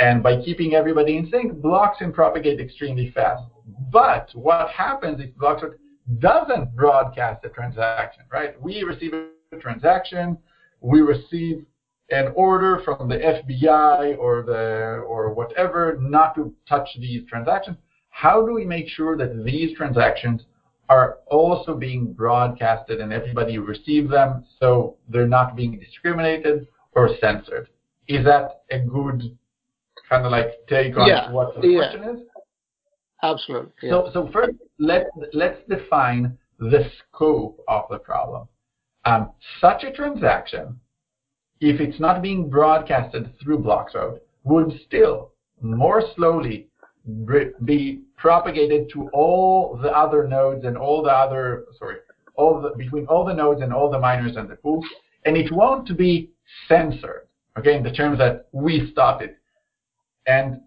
and by keeping everybody in sync, blocks can propagate extremely fast. But what happens if Bloxroute doesn't broadcast the transaction, right? We receive a transaction, we receive an order from the FBI or the or whatever not to touch these transactions. How do we make sure that these transactions are also being broadcasted and everybody receives them so they're not being discriminated or censored. Is that a good kind of like take on yeah, what the yeah. question is? Absolutely. Yeah. So, so first, let, let's define the scope of the problem. Um, such a transaction, if it's not being broadcasted through Bloxroute, would still more slowly be propagated to all the other nodes and all the other, sorry, all the, between all the nodes and all the miners and the pools, and it won't be censored, okay, in the terms that we stop it. And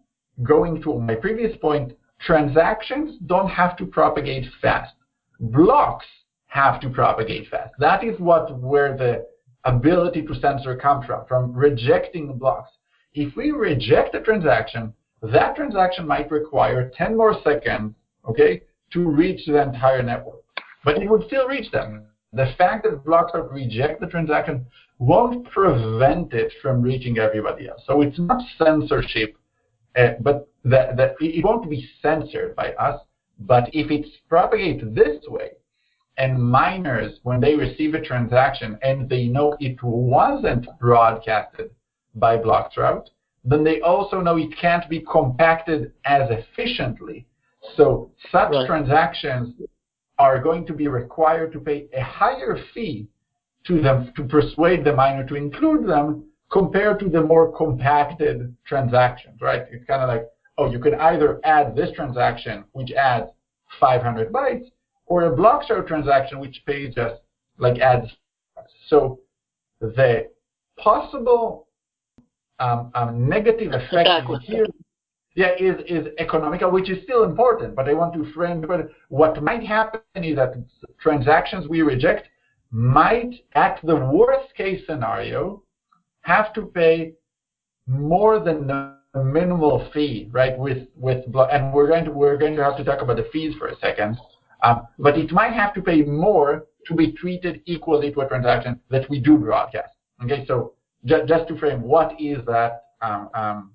going to my previous point, transactions don't have to propagate fast. Blocks have to propagate fast. That is what where the ability to censor comes from, from rejecting blocks. If we reject a transaction, that transaction might require 10 more seconds, okay, to reach the entire network. But it would still reach them. The fact that blocks reject the transaction won't prevent it from reaching everybody else. So it's not censorship, uh, but it won't be censored by us. But if it's propagated this way, and miners, when they receive a transaction and they know it wasn't broadcasted by Bloxroute, then they also know it can't be compacted as efficiently. So such right. transactions are going to be required to pay a higher fee to them to persuade the miner to include them compared to the more compacted transactions, right? It's kind of like, oh, you could either add this transaction, which adds 500 bytes, or a Bloxroute transaction, which pays just like adds. So the possible um, um, negative effect here yeah, is, is economical, which is still important, but I want to frame but what might happen is that transactions we reject might, at the worst case scenario, have to pay more than the minimal fee, right? With with and we're going to we're going to have to talk about the fees for a second, um, but it might have to pay more to be treated equally to a transaction that we do broadcast. Okay, so just to frame, what is that um, um,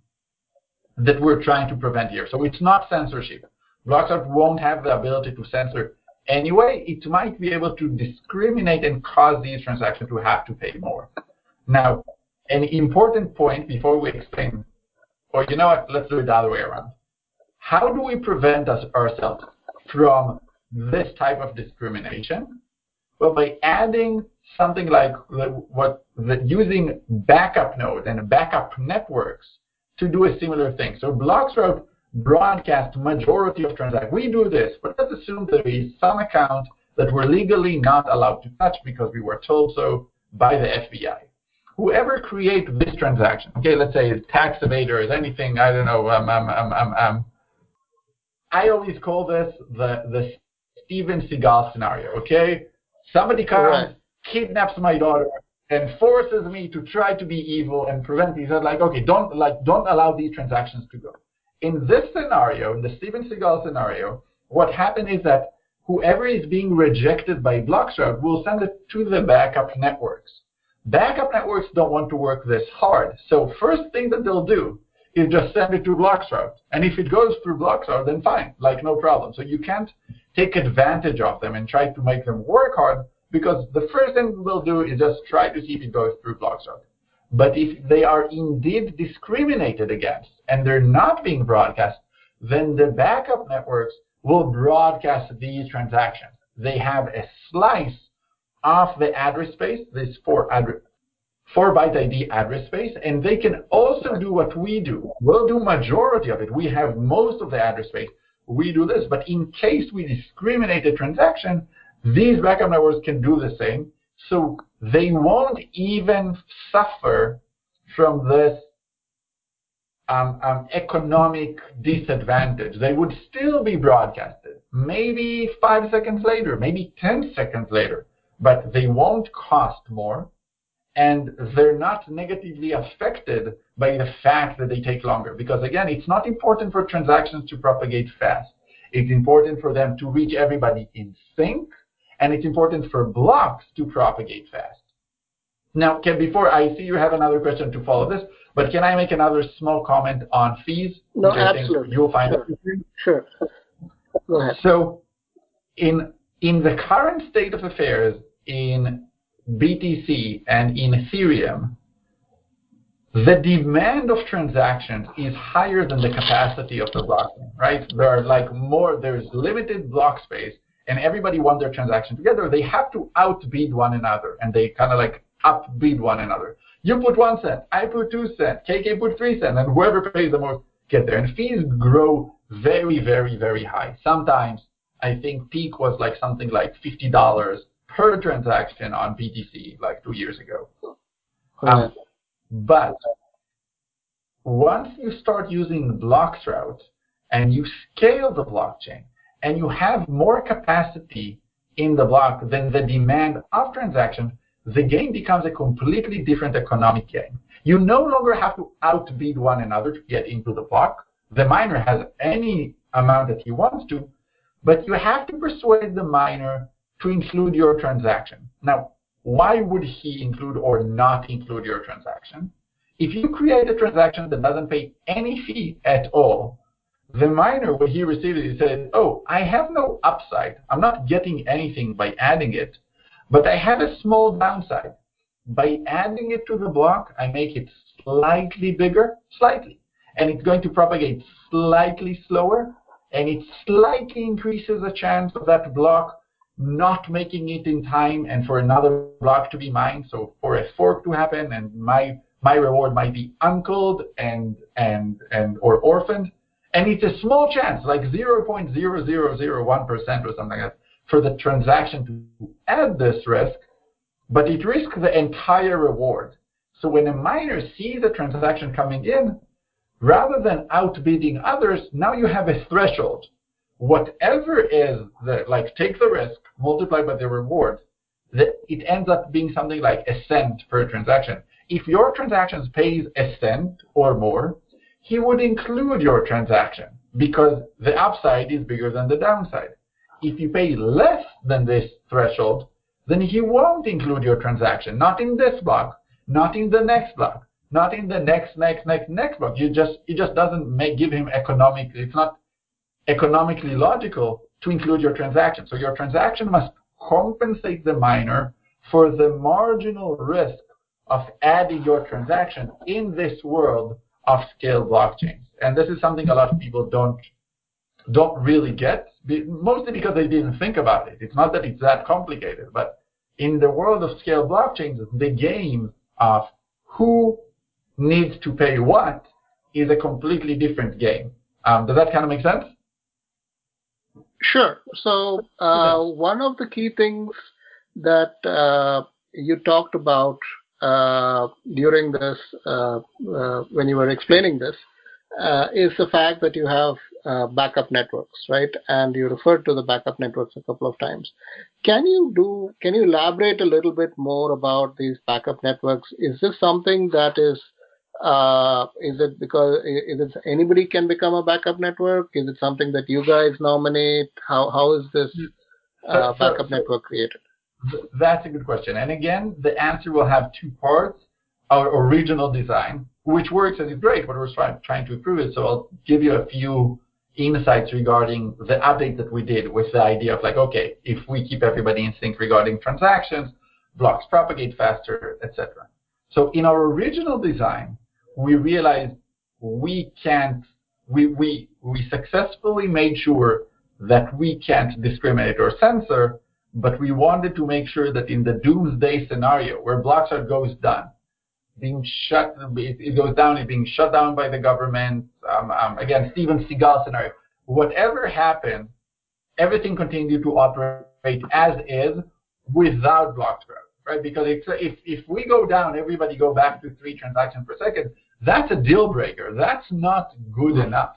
that we're trying to prevent here? So it's not censorship. Bloxroute won't have the ability to censor anyway. It might be able to discriminate and cause these transactions to have to pay more. Now, an important point before we explain, or you know what, let's do it the other way around. How do we prevent us ourselves from this type of discrimination? Well, by adding something like the, what the, using backup nodes and backup networks to do a similar thing. So Bloxroute broadcast majority of transactions. We do this, but let's assume there is some account that we're legally not allowed to touch because we were told so by the FBI. Whoever creates this transaction, okay, let's say tax evaders, anything, I don't know, um, um, um, um, um, I always call this the, the Steven Seagal scenario, okay? Somebody comes. Kidnaps my daughter, and forces me to try to be evil and prevent these. Like, okay, don't like don't allow these transactions to go. In this scenario, in the Steven Seagal scenario, what happened is that whoever is being rejected by Bloxroute will send it to the backup networks. Backup networks don't want to work this hard. So first thing that they'll do is just send it to Bloxroute. And if it goes through Bloxroute, then fine, like no problem. So you can't take advantage of them and try to make them work hard because the first thing we'll do is just try to see if it goes through Bloxroute. But if they are indeed discriminated against and they're not being broadcast, then the backup networks will broadcast these transactions. They have a slice of the address space, this four address, four byte ID address space, and they can also do what we do. We'll do majority of it. We have most of the address space. We do this, but in case we discriminate a transaction, these backup networks can do the same. So they won't even suffer from this um, um, economic disadvantage. They would still be broadcasted, maybe five seconds later, maybe 10 seconds later, but they won't cost more and they're not negatively affected by the fact that they take longer. Because again, it's not important for transactions to propagate fast. It's important for them to reach everybody in sync and it's important for blocks to propagate fast. Now, can, before I see you have another question to follow this, but can I make another small comment on fees? No, absolutely. You'll find sure. sure. Go ahead. So, in in the current state of affairs in BTC and in Ethereum, the demand of transactions is higher than the capacity of the blockchain, right? There are like more, there's limited block space, and everybody wants their transaction together, they have to outbid one another, and they kind of like upbid one another. You put one cent, I put two cents, KK put three cents, and whoever pays the most get there. And fees grow very, very, very high. Sometimes I think peak was like something like fifty dollars per transaction on BTC like two years ago. Um, but once you start using Bloxroute and you scale the blockchain, and you have more capacity in the block than the demand of transaction, the game becomes a completely different economic game. You no longer have to outbid one another to get into the block. The miner has any amount that he wants to, but you have to persuade the miner to include your transaction. Now, why would he include or not include your transaction? If you create a transaction that doesn't pay any fee at all, the miner, when he received it, he said, oh, I have no upside. I'm not getting anything by adding it, but I have a small downside. By adding it to the block, I make it slightly bigger, slightly, and it's going to propagate slightly slower, and it slightly increases the chance of that block not making it in time and for another block to be mined. So for a fork to happen and my my reward might be uncled and and and or orphaned. And it's a small chance, like 0.0001% or something like that, for the transaction to add this risk, but it risks the entire reward. So when a miner sees a transaction coming in, rather than outbidding others, now you have a threshold. Whatever is the, like, take the risk, multiply by the reward, it ends up being something like a cent per transaction. If your transactions pays a cent or more, he would include your transaction because the upside is bigger than the downside. If you pay less than this threshold, then he won't include your transaction, not in this block, not in the next block, not in the next, next, next, next block. You just it just doesn't make give him economic. It's not economically logical to include your transaction. So your transaction must compensate the miner for the marginal risk of adding your transaction in this world of scale blockchains. And this is something a lot of people don't don't really get, mostly because they didn't think about it. It's not that it's that complicated, but in the world of scale blockchains, the game of who needs to pay what is a completely different game. Um, does that kind of make sense? Sure. So uh, one of the key things that uh, you talked about during this, uh, uh, when you were explaining this, uh, is the fact that you have backup networks, right? And you referred to the backup networks a couple of times. Can you do? Can you elaborate a little bit more about these backup networks? Is this something that is uh, is it because is it anybody can become a backup network? Is it something that you guys nominate? How how is this uh, backup network created? That's a good question. And again, the answer will have two parts. Our original design, which works and is great, but we're trying, to improve it. So I'll give you a few insights regarding the update that we did with the idea of like, okay, if we keep everybody in sync regarding transactions, blocks propagate faster, etc. So in our original design, we realized we can't, we, we, we successfully made sure that we can't discriminate or censor but we wanted to make sure that in the doomsday scenario where Bloxroute goes down, being shut, it goes down, it being shut down by the government, um, um, again, Steven Seagal scenario, whatever happened, everything continued to operate as is without Bloxroute, right? Because if, if we go down, everybody go back to three transactions per second, that's a deal breaker. That's not good enough.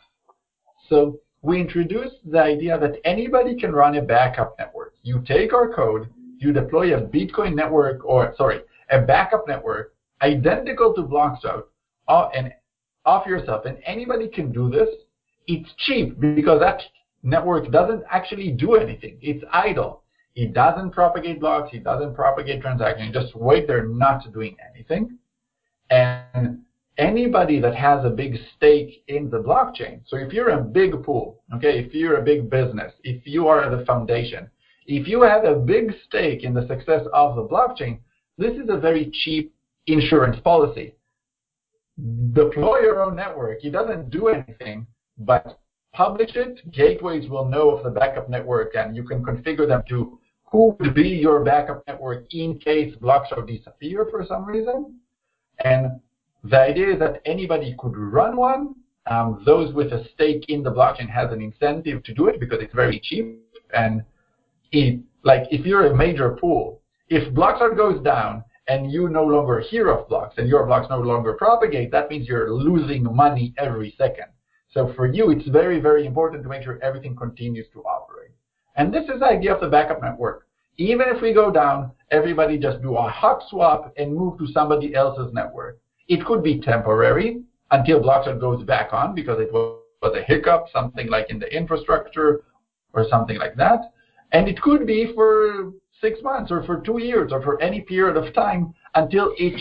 So we introduced the idea that anybody can run a backup network. You take our code, you deploy a Bitcoin network, or sorry, a backup network identical to Bloxroute, uh, and off yourself, and anybody can do this. It's cheap because that network doesn't actually do anything. It's idle. It doesn't propagate blocks. It doesn't propagate transactions. just wait there, not doing anything. And anybody that has a big stake in the blockchain. So if you're a big pool, okay, if you're a big business, if you are the foundation, if you have a big stake in the success of the blockchain, this is a very cheap insurance policy. Deploy your own network. It doesn't do anything, but publish it. Gateways will know of the backup network, and you can configure them to who would be your backup network in case blocks are disappear for some reason. And the idea is that anybody could run one. Um, those with a stake in the blockchain has an incentive to do it because it's very cheap. And it, like if you're a major pool, if Bloxroute goes down and you no longer hear of blocks and your blocks no longer propagate, that means you're losing money every second. So for you, it's very, very important to make sure everything continues to operate. And this is the idea of the backup network. Even if we go down, everybody just do a hot swap and move to somebody else's network. It could be temporary until Bloxroute goes back on because it was a hiccup, something like in the infrastructure or something like that. And it could be for six months or for two years or for any period of time until each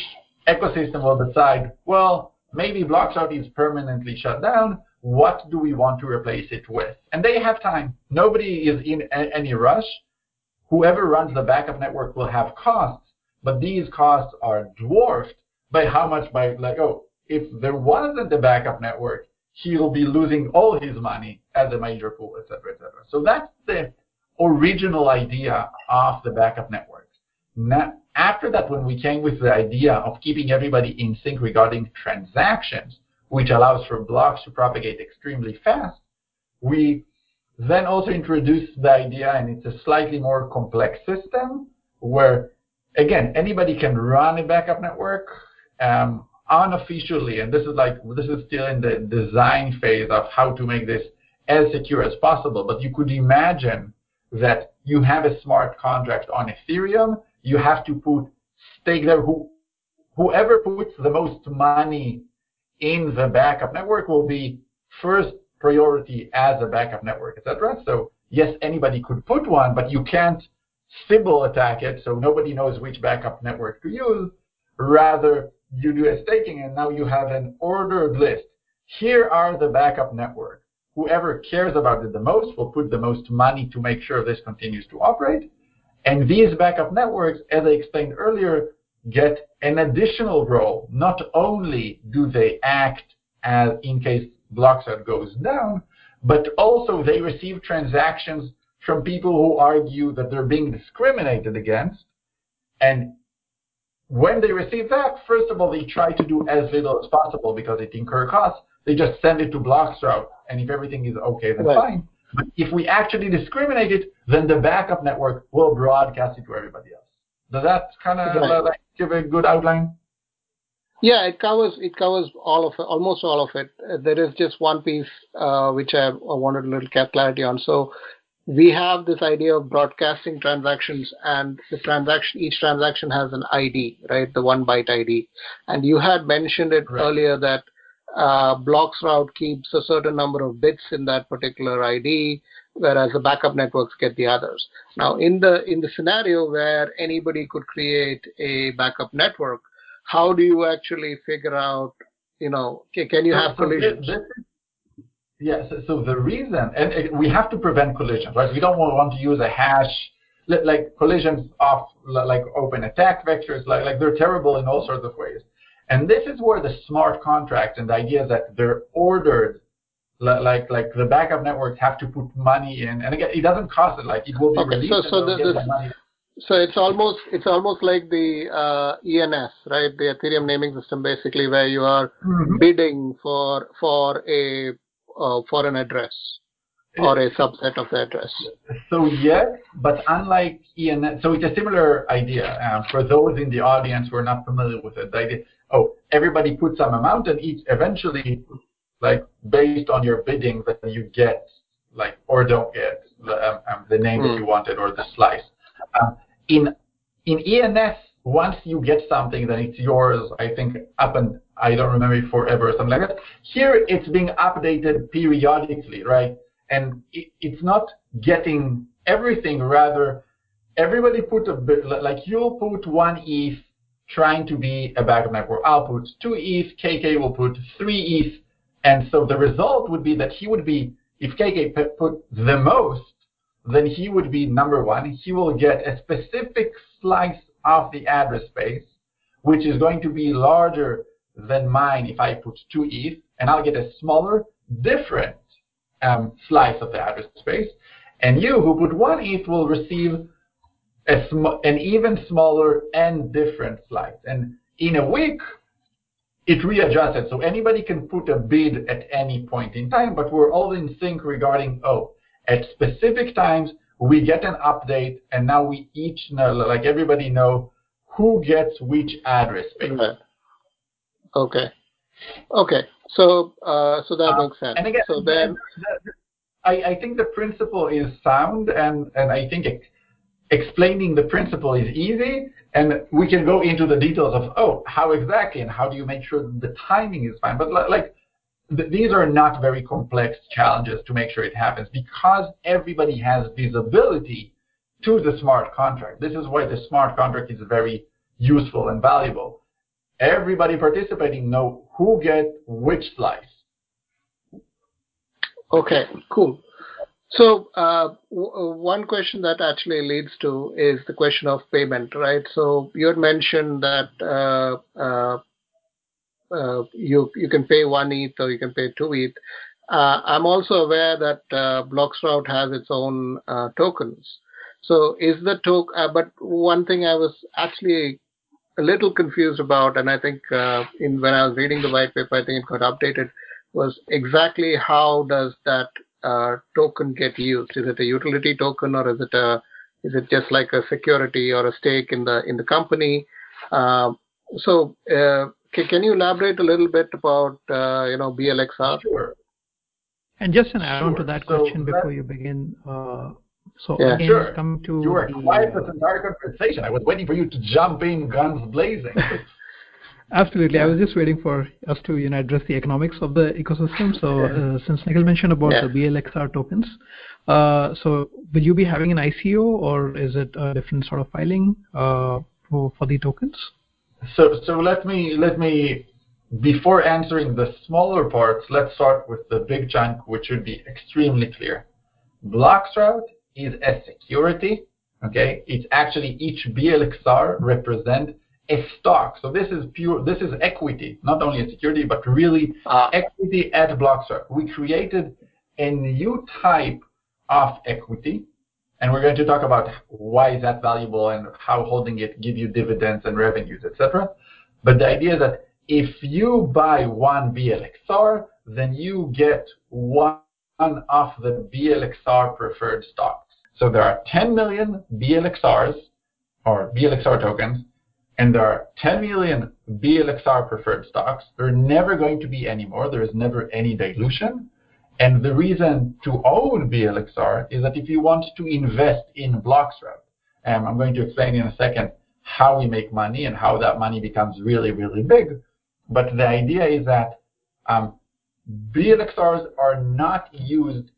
ecosystem will decide, well, maybe Bloxroute is permanently shut down. What do we want to replace it with? And they have time. Nobody is in any rush. Whoever runs the backup network will have costs, but these costs are dwarfed by how much by like oh if there wasn't a backup network he'll be losing all his money as a major pool etc etc so that's the original idea of the backup network. Now, after that, when we came with the idea of keeping everybody in sync regarding transactions, which allows for blocks to propagate extremely fast, we then also introduced the idea, and it's a slightly more complex system where, again, anybody can run a backup network um, unofficially, and this is like this is still in the design phase of how to make this as secure as possible. But you could imagine that you have a smart contract on Ethereum, you have to put stake there. Who, whoever puts the most money in the backup network will be first priority as a backup network, etc. So yes, anybody could put one, but you can't Sybil attack it, so nobody knows which backup network to use. Rather, you do a staking, and now you have an ordered list. Here are the backup networks whoever cares about it the most will put the most money to make sure this continues to operate. And these backup networks, as I explained earlier, get an additional role. Not only do they act as in case Bloxroute goes down, but also they receive transactions from people who argue that they're being discriminated against. And when they receive that, first of all, they try to do as little as possible because it incurs costs. They just send it to Bloxroute and if everything is okay, then right. fine. But if we actually discriminate it, then the backup network will broadcast it to everybody else. Does that kind of right. like give a good outline? Yeah, it covers it covers all of almost all of it. Uh, there is just one piece uh, which I, I wanted a little clarity on. So we have this idea of broadcasting transactions, and the transaction each transaction has an ID, right? The one byte ID. And you had mentioned it right. earlier that uh, route keeps a certain number of bits in that particular ID, whereas the backup networks get the others. Now, in the in the scenario where anybody could create a backup network, how do you actually figure out? You know, can you have collisions? Yes. Yeah, so, so, the reason, and it, we have to prevent collisions, right? We don't want to use a hash like collisions of like open attack vectors, like like they're terrible in all sorts of ways. And this is where the smart contract and the idea that they're ordered, like like the backup networks have to put money in, and again, it doesn't cost it. Like it will be okay, released. So, so the, the so it's almost it's almost like the uh, ENS, right? The Ethereum naming system, basically, where you are mm-hmm. bidding for for a uh, for an address or a subset of the address. So yes, but unlike ENS, so it's a similar idea. Um, for those in the audience who are not familiar with it, the idea oh, everybody puts some amount and each eventually, like based on your bidding, that you get like or don't get the, um, um, the name mm. that hmm. you wanted or the slice. Um, in in ENS, once you get something, then it's yours. I think up and I don't remember forever or something like that. Here, it's being updated periodically, right? And it, it's not getting everything. Rather, everybody put a bit like you'll put one ETH trying to be a backup network. I'll two ETH, KK will put three ETH, and so the result would be that he would be, if KK put the most, then he would be number one. He will get a specific slice of the address space, which is going to be larger than mine if I put two ETH, and I'll get a smaller, different um, slice of the address space. And you who put one ETH will receive sm- an even smaller and different slice. And in a week, it readjusted. So anybody can put a bid at any point in time, but we're all in sync regarding, oh, at specific times, we get an update, and now we each know, like everybody know, who gets which address space. Right. Okay. Okay. So, uh, so that uh, makes sense. And again, so then, I, I think the principle is sound, and, and I think it, explaining the principle is easy, and we can go into the details of, oh, how exactly, and how do you make sure the timing is fine. But like, th- these are not very complex challenges to make sure it happens because everybody has visibility to the smart contract. This is why the smart contract is very useful and valuable. Everybody participating know who get which slice. Okay, cool. So uh, w- uh, one question that actually leads to is the question of payment, right? So you had mentioned that uh, uh, uh, you you can pay one ETH or you can pay two ETH. uh, I'm also aware that Bloxroute has its own tokens. So is the token? But one thing I was actually a little confused about, and I think in when I was reading the white paper, I think it got updated, was exactly how does that uh, token get used? Is it a utility token or is it a is it just like a security or a stake in the in the company? Uh, so uh, can, can you elaborate a little bit about uh, you know BLXR? Sure. And just an add-on Sure. to that So question before you begin. Uh, so Yeah. again, Sure. come to You were the, quiet uh, this entire conversation. I was waiting for you to jump in, guns blazing. [LAUGHS] Absolutely. I was just waiting for us to you know address the economics of the ecosystem. So uh, since Nikhil mentioned about Yeah. the BLXR tokens, uh, so will you be having an ICO or is it a different sort of filing uh, for for the tokens? So, so let me let me before answering the smaller parts, let's start with the big chunk, which should be extremely clear. Bloxroute is a security. Okay, it's actually each BLXR represent a stock. So this is pure. This is equity, not only a security, but really Ah. equity at Bloxroute. We created a new type of equity, and we're going to talk about why is that valuable and how holding it give you dividends and revenues, etc. But the idea is that if you buy one BLXR, then you get one of the BLXR preferred stocks. So there are 10 million BLXRs or BLXR tokens, and there are 10 million BLXR preferred stocks. There are never going to be any more. There is never any dilution. And the reason to own BLXR is that if you want to invest in Bloxroute, um, I'm going to explain in a second how we make money and how that money becomes really, really big. But the idea is that um, BLXRs are not used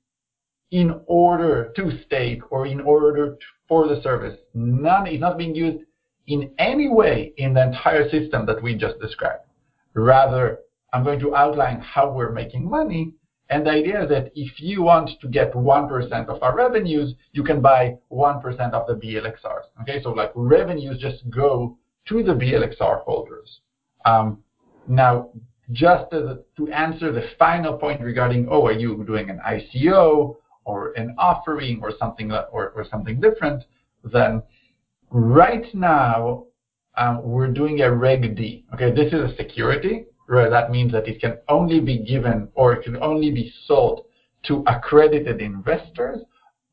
in order to stake or in order to, for the service. None is not being used in any way in the entire system that we just described. Rather, I'm going to outline how we're making money. And the idea is that if you want to get 1% of our revenues, you can buy 1% of the BLXRs. Okay, so like revenues just go to the BLXR holders. Um, now, just to answer the final point regarding, oh, are you doing an ICO or an offering or something or, or something different? Then right now um, we're doing a Reg D. Okay, this is a security. Right, that means that it can only be given or it can only be sold to accredited investors,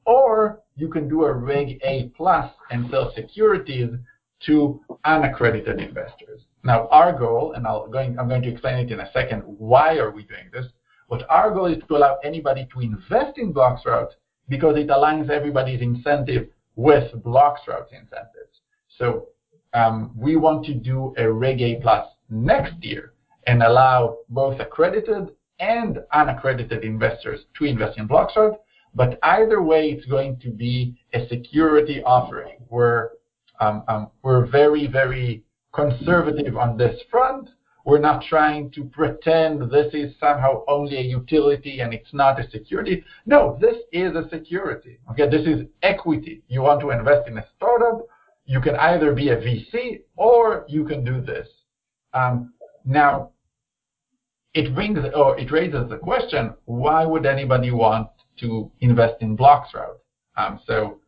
or you can do a Reg A plus and sell securities to unaccredited investors. Now, our goal, and I'll going, I'm going to explain it in a second, why are we doing this? But our goal is to allow anybody to invest in Bloxroute because it aligns everybody's incentive with Bloxroute's incentives. So um, we want to do a Reg A plus next year and allow both accredited and unaccredited investors to invest in Bloxroute. But either way, it's going to be a security offering. We're um, um, we're very very conservative on this front. We're not trying to pretend this is somehow only a utility and it's not a security. No, this is a security. Okay, this is equity. You want to invest in a startup, you can either be a VC or you can do this. Um, now, it brings or it raises the question: Why would anybody want to invest in Bloxroute? Um, so,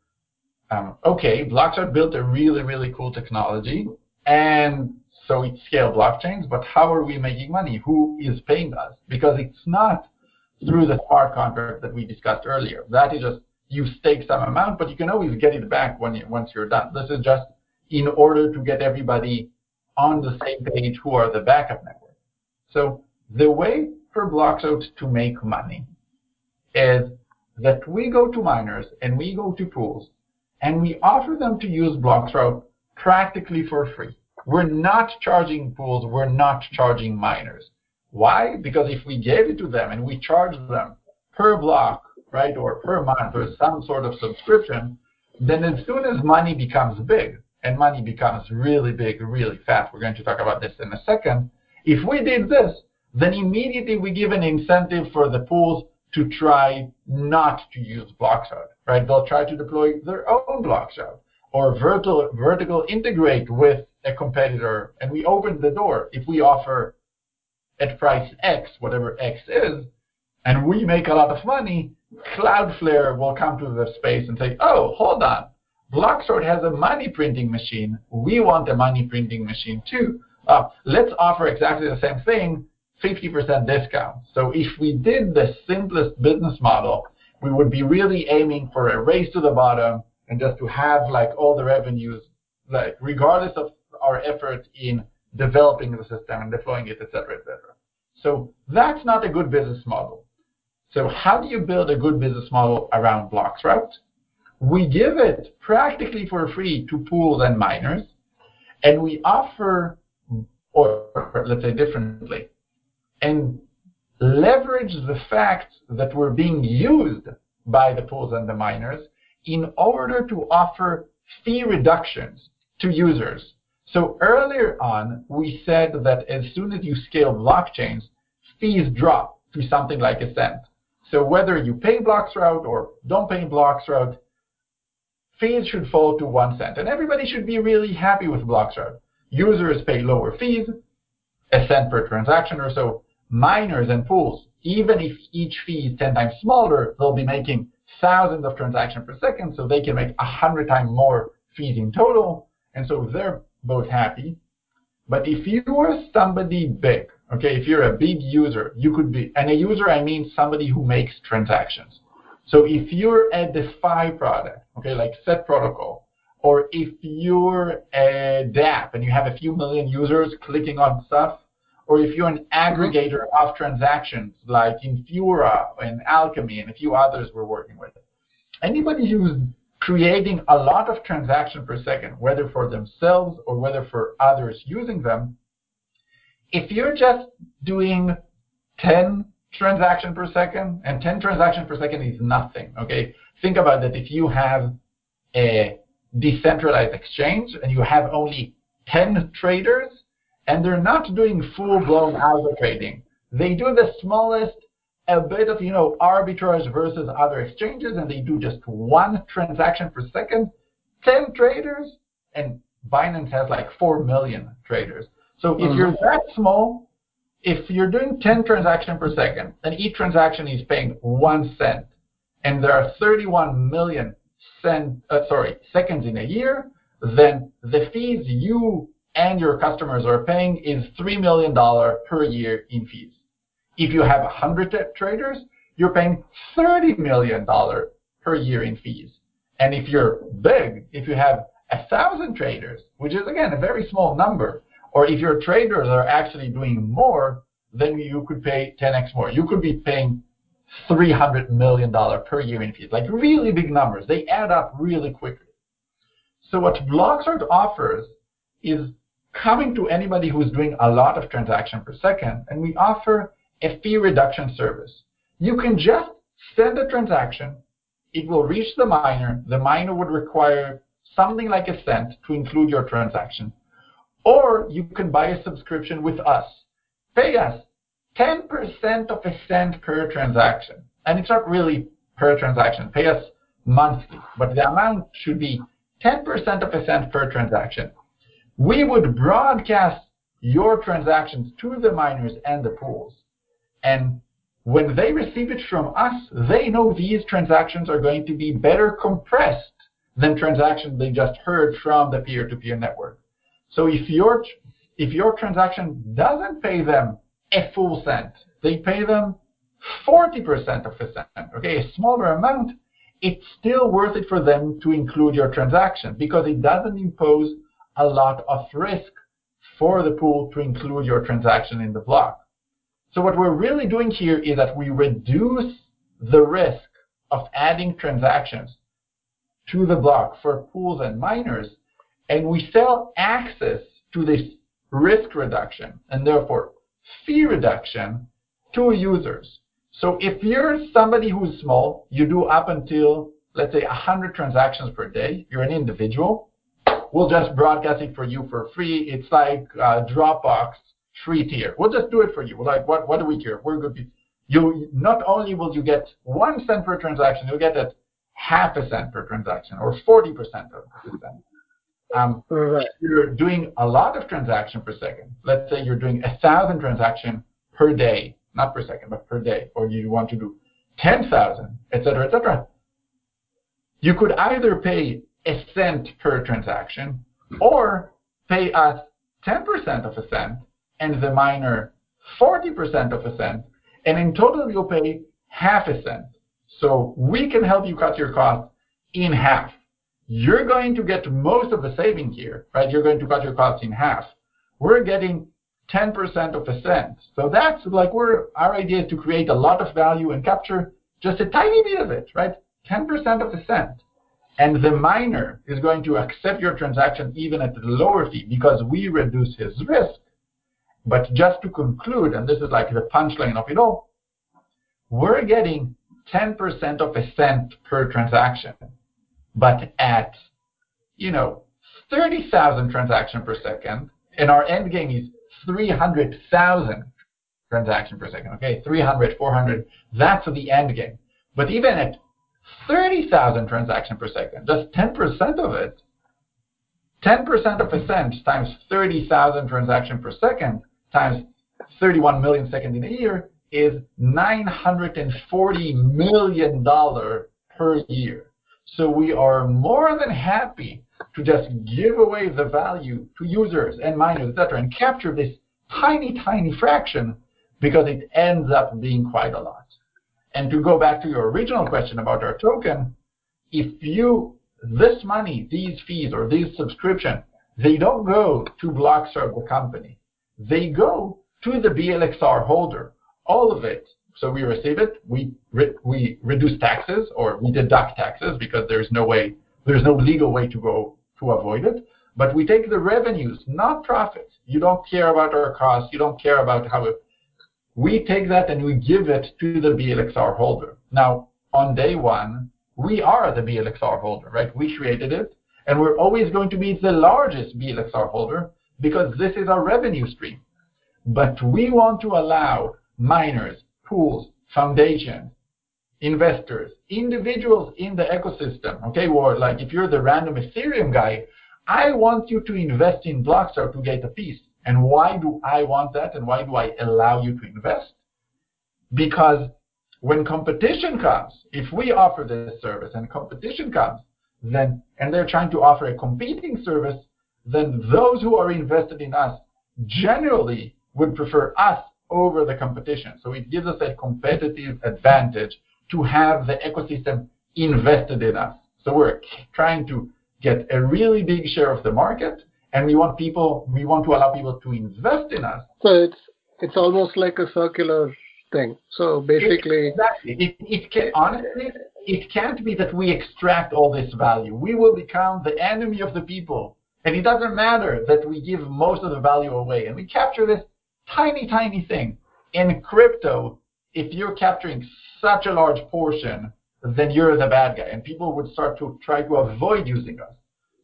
um, okay, Bloxroute built a really really cool technology, and so it's scale blockchains. But how are we making money? Who is paying us? Because it's not through the smart contract that we discussed earlier. That is just you stake some amount, but you can always get it back when you, once you're done. This is just in order to get everybody on the same page who are the backup network. So the way for Bloxroute to make money is that we go to miners and we go to pools and we offer them to use Bloxroute practically for free. We're not charging pools, we're not charging miners. Why? Because if we gave it to them and we charge them per block, right, or per month or some sort of subscription, then as soon as money becomes big, and money becomes really big really fast, we're going to talk about this in a second, if we did this, then immediately we give an incentive for the pools to try not to use Bloxroute, right? They'll try to deploy their own Bloxroute or vertical, vertical integrate with a competitor, and we open the door. If we offer at price X, whatever X is, and we make a lot of money, Cloudflare will come to the space and say, oh, hold on. Bloxroute has a money printing machine. We want a money printing machine too. Uh, let's offer exactly the same thing, 50% discount. So if we did the simplest business model, we would be really aiming for a race to the bottom and just to have like all the revenues, like regardless of our effort in developing the system and deploying it, et cetera, et cetera. So that's not a good business model. So how do you build a good business model around Bloxroute? We give it practically for free to pools and miners, and we offer, or let's say differently, and leverage the fact that we're being used by the pools and the miners in order to offer fee reductions to users. So earlier on, we said that as soon as you scale blockchains, fees drop to something like a cent. So whether you pay Bloxroute or don't pay Bloxroute, fees should fall to one cent. And everybody should be really happy with Bloxroute. Users pay lower fees, a cent per transaction or so. Miners and pools, even if each fee is 10 times smaller, they'll be making thousands of transactions per second, so they can make 100 times more fees in total. And so they're both happy. But if you are somebody big, okay, if you're a big user, you could be, and a user, I mean somebody who makes transactions. So if you're a DeFi product, okay, like Set Protocol, or if you're a dApp and you have a few million users clicking on stuff, or if you're an mm-hmm. aggregator of transactions like Infura and Alchemy and a few others we're working with, anybody who's creating a lot of transactions per second, whether for themselves or whether for others using them, if you're just doing 10 transaction per second, and 10 transactions per second is nothing, okay? Think about that if you have a decentralized exchange and you have only 10 traders and they're not doing full-blown algo trading. They do the smallest, a bit of, you know, arbitrage versus other exchanges and they do just one transaction per second, 10 traders, and Binance has like 4 million traders. So if mm-hmm. you're that small, if you're doing 10 transactions per second, and each transaction is paying one cent, and there are 31 million cent, uh, sorry, seconds in a year, then the fees you and your customers are paying is $3 million per year in fees. If you have 100 traders, you're paying $30 million per year in fees. And if you're big, if you have a 1,000 traders, which is, again, a very small number, or if your traders are actually doing more, then you could pay 10x more. You could be paying $300 million per year in fees, like really big numbers. They add up really quickly. So what Bloxroute offers is coming to anybody who's doing a lot of transaction per second, and we offer a fee reduction service. You can just send a transaction. It will reach the miner. The miner would require something like a cent to include your transaction. Or you can buy a subscription with us. Pay us 10% of a cent per transaction. And it's not really per transaction. Pay us monthly. But the amount should be 10% of a cent per transaction. We would broadcast your transactions to the miners and the pools. And when they receive it from us, they know these transactions are going to be better compressed than transactions they just heard from the peer-to-peer network. So if your if your transaction doesn't pay them a full cent, they pay them 40% of a cent, okay, a smaller amount, it's still worth it for them to include your transaction because it doesn't impose a lot of risk for the pool to include your transaction in the block. So what we're really doing here is that we reduce the risk of adding transactions to the block for pools and miners and we sell access to this risk reduction and therefore fee reduction to users. So if you're somebody who's small, you do up until, let's say, 100 transactions per day, you're an individual, we'll just broadcast it for you for free. It's like uh, Dropbox free tier. We'll just do it for you. We're like, what, what do we care? We're good. people. You not only will you get one cent per transaction, you'll get it half a cent per transaction or 40% of a cent. Um, right. You're doing a lot of transaction per second. Let's say you're doing a thousand transaction per day. not per second, but per day, or you want to do 10,000, etc., etc., you could either pay a cent per transaction or pay us 10% of a cent and the miner 40% of a cent, and in total you'll pay half a cent. So we can help you cut your costs in half. You're going to get most of the saving here, right? You're going to cut your costs in half. We're getting 10% of a cent. So that's like we're our idea is to create a lot of value and capture just a tiny bit of it, right? 10% of a cent. And the miner is going to accept your transaction even at the lower fee because we reduce his risk. But just to conclude, and this is like the punchline of it all, we're getting 10% of a cent per transaction, but at, you know, 30,000 transaction per second, and our end game is 300,000 transaction per second, okay? 300, 400, that's the end game. But even at 30,000 transaction per second, just 10% of it, 10% of a cent times 30,000 transaction per second times 31 million seconds in a year is $940 million per year. So we are more than happy to just give away the value to users and miners, etc., and capture this tiny, tiny fraction because it ends up being quite a lot. And to go back to your original question about our token, if you, this money, these fees or these subscription, they don't go to Bloxroute, the company. They go to the BLXR holder, all of it. So we receive it, we, re, we reduce taxes or we deduct taxes because there's no way, there's no legal way to go to avoid it. But we take the revenues, not profits. You don't care about our costs. You don't care about how it, we take that and we give it to the BLXR holder. Now, on day one, we are the BLXR holder, right? We created it, and we're always going to be the largest BLXR holder because this is our revenue stream. But we want to allow miners, pools, foundations, investors, individuals in the ecosystem, okay, or like if you're the random Ethereum guy, I want you to invest in Bloxroute to get a piece. And why do I want that? And why do I allow you to invest? Because when competition comes, if we offer this service and competition comes, then and they're trying to offer a competing service, then those who are invested in us generally would prefer us over the competition. So it gives us a competitive advantage to have the ecosystem invested in us. So we're trying to get a really big share of the market and we want people we want to allow people to invest in us. So it's it's almost like a circular thing. So basically exactly. It, it can honestly it can't be that we extract all this value. We will become the enemy of the people and it doesn't matter that we give most of the value away and we capture this tiny tiny thing in crypto if you're capturing such a large portion then you're the bad guy and people would start to try to avoid using us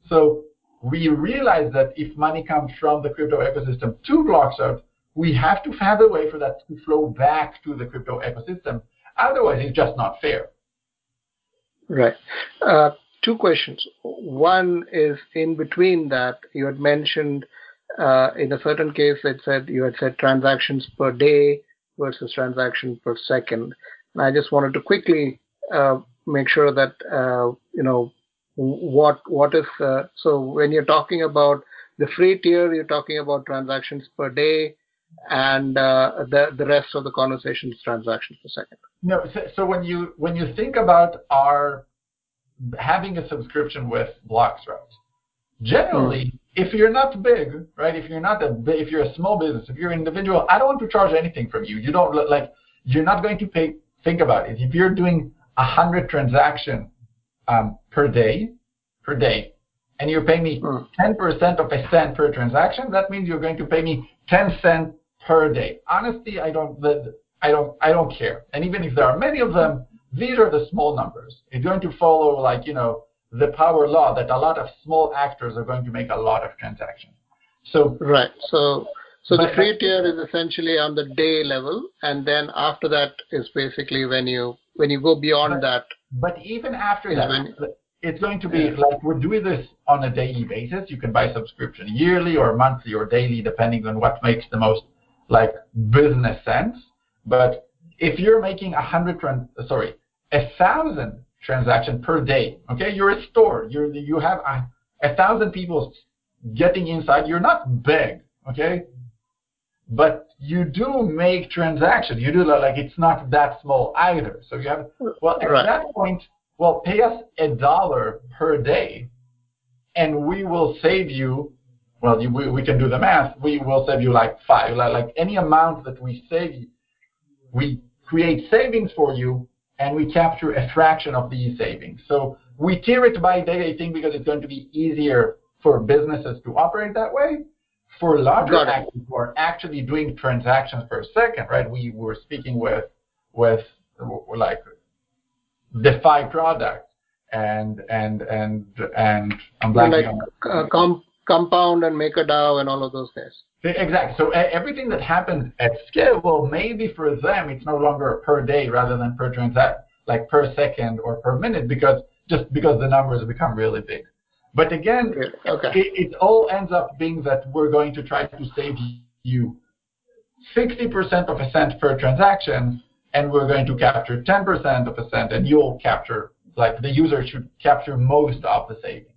so we realize that if money comes from the crypto ecosystem to Bloxroute, we have to find a way for that to flow back to the crypto ecosystem. Otherwise, it's just not fair. Right. Uh, two questions. One is in between that, you had mentioned uh, in a certain case, it said you had said transactions per day versus transaction per second. And I just wanted to quickly uh, make sure that uh, you know what what is uh, so when you're talking about the free tier, you're talking about transactions per day, and uh, the the rest of the conversation transactions per second. No, so, so when you when you think about our having a subscription with Bloxroute, generally, mm. if you're not big, right? If you're not a if you're a small business, if you're an individual, I don't want to charge anything from you. You don't like you're not going to pay. Think about it. If you're doing a hundred transactions um, per day, per day, and you're paying me 10% of a cent per transaction, that means you're going to pay me 10 cents per day. Honestly, I don't, I don't, I don't care. And even if there are many of them, these are the small numbers. It's going to follow like, you know, the power law that a lot of small actors are going to make a lot of transactions. So right. So so the free tier is essentially on the day level, and then after that is basically when you when you go beyond but, that. But even after that, when, it's going to be yeah. like we're doing this on a daily basis. You can buy subscription yearly or monthly or daily, depending on what makes the most like business sense. But if you're making a hundred trans, sorry, a thousand transactions per day, okay, you're a store, you're you have a, a thousand people getting inside. You're not big, okay, but you do make transactions. You do like it's not that small either. So you have well at right. that point, well, pay us a dollar per day, and we will save you. Well, you, we, we can do the math. We will save you like five, like, like any amount that we save, we create savings for you, and we capture a fraction of these savings. So we tier it by day, I think, because it's going to be easier for businesses to operate that way for larger actors who are actually doing transactions per second, right? We were speaking with with like DeFi products and and and and I'm blanking like, uh, com- compound and MakerDAO and all of those guys. Exactly. So everything that happens at scale, well, maybe for them it's no longer per day rather than per transact, like per second or per minute, because just because the numbers become really big. But again, okay. it, it all ends up being that we're going to try to save you 60% of a cent per transaction, and we're going to capture 10% of a cent, and you'll capture, like the user should capture most of the savings.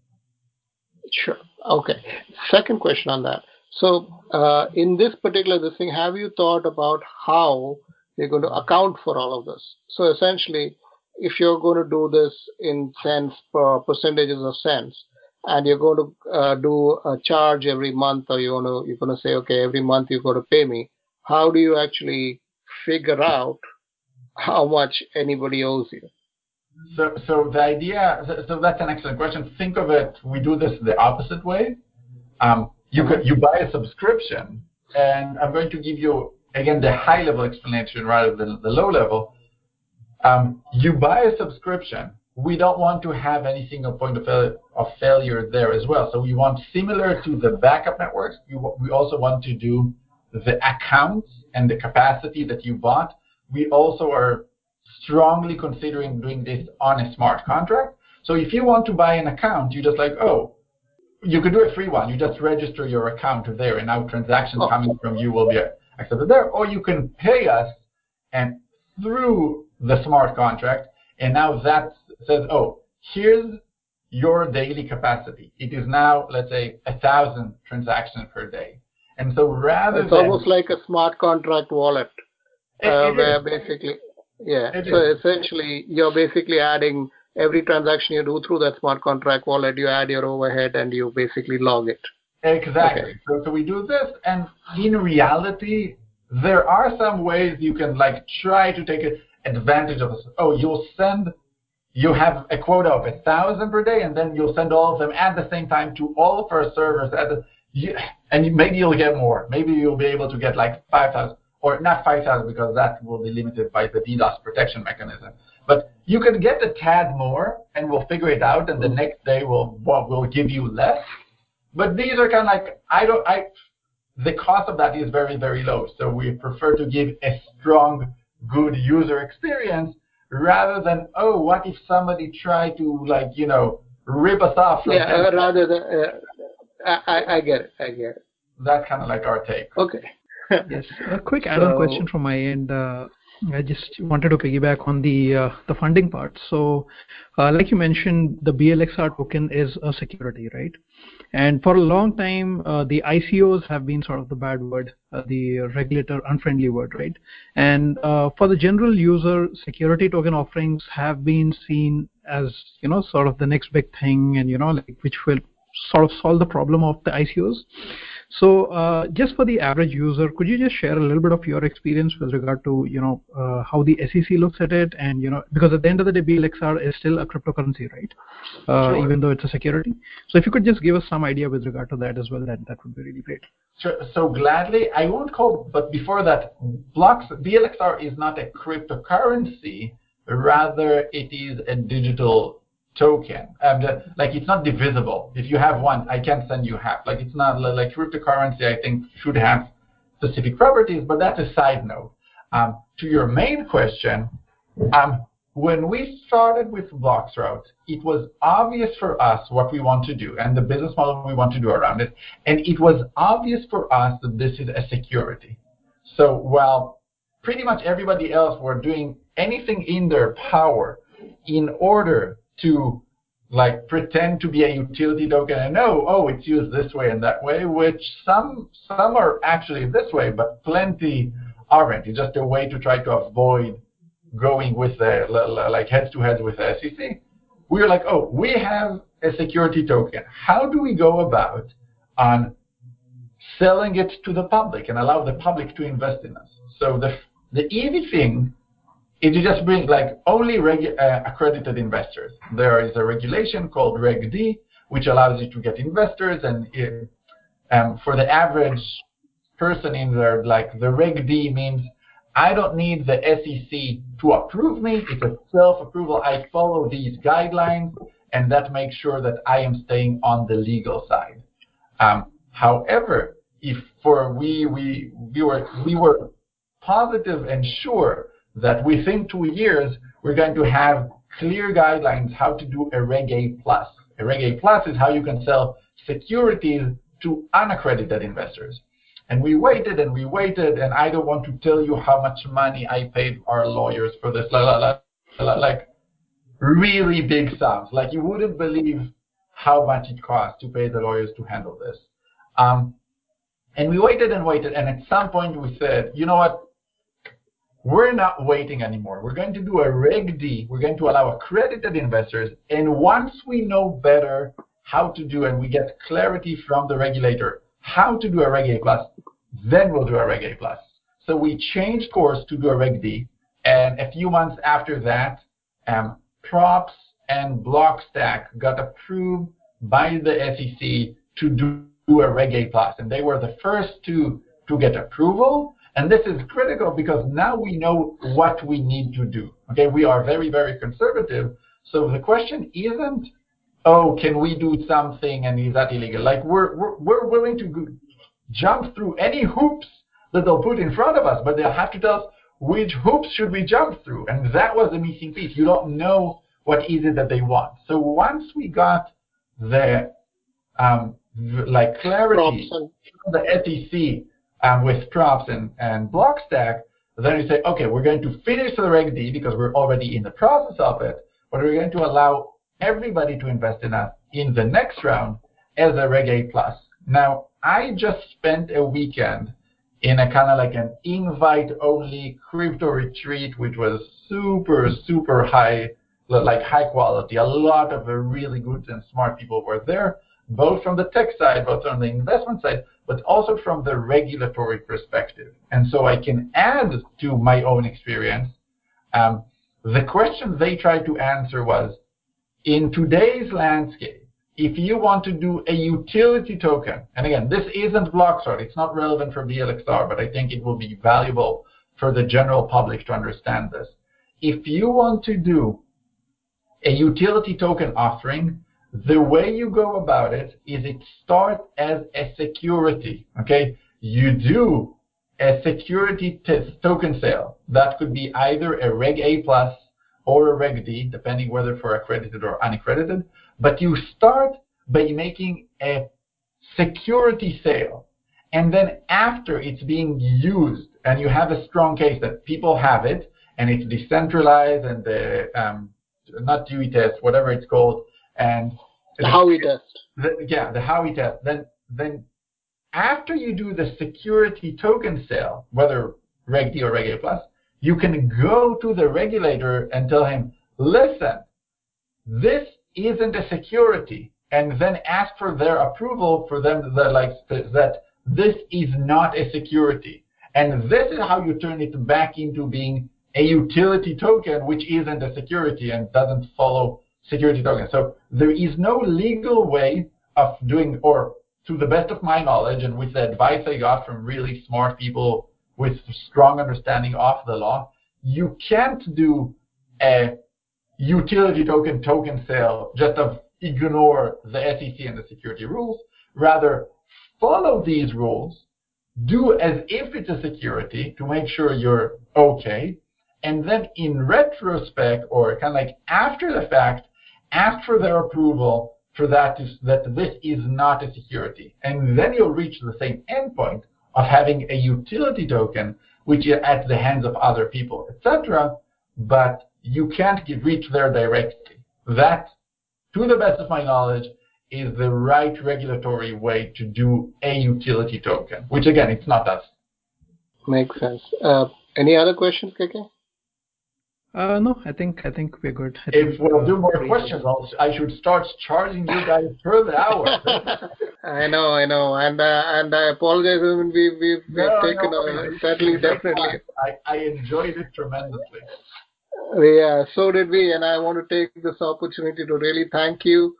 Sure. Okay. Second question on that. So, uh, in this particular this thing, have you thought about how you're going to account for all of this? So, essentially, if you're going to do this in cents per percentages of cents, and you're going to uh, do a charge every month, or you're going to you're going to say, okay, every month you're going to pay me. How do you actually figure out how much anybody owes you? So, so the idea, so that's an excellent question. Think of it. We do this the opposite way. Um, you could you buy a subscription, and I'm going to give you again the high level explanation rather than the low level. Um, you buy a subscription we don't want to have any single point of, of failure there as well. So we want similar to the backup networks, we, w- we also want to do the accounts and the capacity that you bought. We also are strongly considering doing this on a smart contract. So if you want to buy an account, you just like, oh, you could do a free one. You just register your account there, and now transactions oh. coming from you will be accepted there. Or you can pay us, and through the smart contract, and now that says, oh, here's your daily capacity. It is now, let's say, a thousand transactions per day. And so rather it's than, almost like a smart contract wallet, it, uh, it where is. basically, yeah. It so is. essentially, you're basically adding every transaction you do through that smart contract wallet. You add your overhead and you basically log it. Exactly. Okay. So, so we do this, and in reality, there are some ways you can like try to take advantage of this. Oh, you'll send you have a quota of a thousand per day, and then you'll send all of them at the same time to all of our servers. At the, you, and maybe you'll get more. Maybe you'll be able to get like 5,000, or not 5,000 because that will be limited by the DDoS protection mechanism. But you can get a tad more, and we'll figure it out, and the next day we'll well, we'll give you less. But these are kind of like I don't I. The cost of that is very very low, so we prefer to give a strong, good user experience rather than oh, what if somebody tried to like you know rip us off? yeah, rather than uh, I, I get it, I get it. That's kind of like our take. Okay. [LAUGHS] yes, a quick add-on so, question from my end. Uh, I just wanted to piggyback on the uh, the funding part. So, uh, like you mentioned, the BLXR token is a security, right? And for a long time, uh, the ICOs have been sort of the bad word, uh, the regulator unfriendly word, right? And uh, for the general user, security token offerings have been seen as you know sort of the next big thing, and you know like which will sort of solve the problem of the ICOs. So uh, just for the average user, could you just share a little bit of your experience with regard to you know uh, how the SEC looks at it, and you know because at the end of the day, BLXR is still a cryptocurrency, right? Uh, sure. Even though it's a security. So if you could just give us some idea with regard to that as well, that that would be really great. Sure. So gladly, I won't call, but before that, blocks BLXR is not a cryptocurrency. Rather, it is a digital token. Um, like it's not divisible. If you have one, I can send you half. Like it's not like cryptocurrency. I think should have specific properties, but that's a side note. Um, to your main question, um, when we started with Bloxroute, it was obvious for us what we want to do and the business model we want to do around it, and it was obvious for us that this is a security. So while pretty much everybody else were doing anything in their power in order to like pretend to be a utility token and know, oh, it's used this way and that way, which some some are actually this way, but plenty aren't. It's just a way to try to avoid going with the like heads to heads with the SEC. We are like, oh, we have a security token. How do we go about on selling it to the public and allow the public to invest in us? So the the easy thing is you just bring like only uh, accredited investors. There is a regulation called Reg D, which allows you to get investors, and it, um, for the average person in there, like the Reg D means I don't need the SEC to approve me. It's a self-approval. I follow these guidelines, and that makes sure that I am staying on the legal side. Um, however, if for we we we were we were positive and sure that within two years we're going to have clear guidelines how to do a Reg A plus. A Reg A plus is how you can sell securities to unaccredited investors. And we waited and we waited, and I don't want to tell you how much money I paid our lawyers for this. Like really big sums. Like you wouldn't believe how much it cost to pay the lawyers to handle this. Um, and we waited and waited, and at some point we said, you know what? We're not waiting anymore. We're going to do a Reg D. We're going to allow accredited investors, and once we know better how to do and we get clarity from the regulator how to do a Reg A plus, then we'll do a Reg A plus. So we changed course to do a Reg D, and a few months after that, um, props and Blockstack got approved by the SEC to do a Reg A plus, and they were the first to to get approval. And this is critical because now we know what we need to do. Okay, we are very very conservative. So the question isn't oh, can we do something and is that illegal? Like we're we're, we're willing to jump through any hoops that they'll put in front of us, but they'll have to tell us which hoops should we jump through, and that was the missing piece. You don't know what is it that they want. So once we got the um, like clarity from the SEC um, with props and, and Blockstack, then you say, okay, we're going to finish the Reg D because we're already in the process of it, but we're going to allow everybody to invest in us in the next round as a Reg A plus. Now, I just spent a weekend in a kind of like an invite only crypto retreat, which was super, super high, like high quality. A lot of really good and smart people were there, both from the tech side, both from the investment side, but also from the regulatory perspective. And so I can add to my own experience. Um, the question they tried to answer was, in today's landscape, if you want to do a utility token, and again, this isn't Bloxroute, it's not relevant for BLXR, but I think it will be valuable for the general public to understand this. If you want to do a utility token offering, the way you go about it is it starts as a security. Okay, you do a security token sale. That could be either a Reg A plus or a Reg D, depending whether for accredited or unaccredited. But you start by making a security sale. And then after it's being used and you have a strong case that people have it and it's decentralized and the, um, not Dewey test, whatever it's called, and the Howey test. The, yeah, the Howey test. Then, then after you do the security token sale, whether Reg D or Reg A plus, you can go to the regulator and tell him, listen, this isn't a security, and then ask for their approval for them that like that this is not a security. And this is how you turn it back into being a utility token, which isn't a security and doesn't follow security token. So there is no legal way of doing, or to the best of my knowledge, and with the advice I got from really smart people with strong understanding of the law, you can't do a utility token token sale just of ignore the SEC and the security rules. Rather, follow these rules, do as if it's a security to make sure you're okay, and then in retrospect or kind of like after the fact, ask for their approval for that to, that this is not a security. And then you'll reach the same endpoint of having a utility token which is at the hands of other people, etc. But you can't get, reach there directly. That, to the best of my knowledge, is the right regulatory way to do a utility token, which again, it's not us. Makes sense. Uh, any other questions, KK? Uh, no, I think I think we're good. I if we'll do more questions, I'll, I should start charging you guys per the hour. [LAUGHS] I know, I know, and uh, and I apologize. I mean, we we we've no, taken no, a, certainly definitely. I, I enjoyed it tremendously. Yeah, so did we, and I want to take this opportunity to really thank you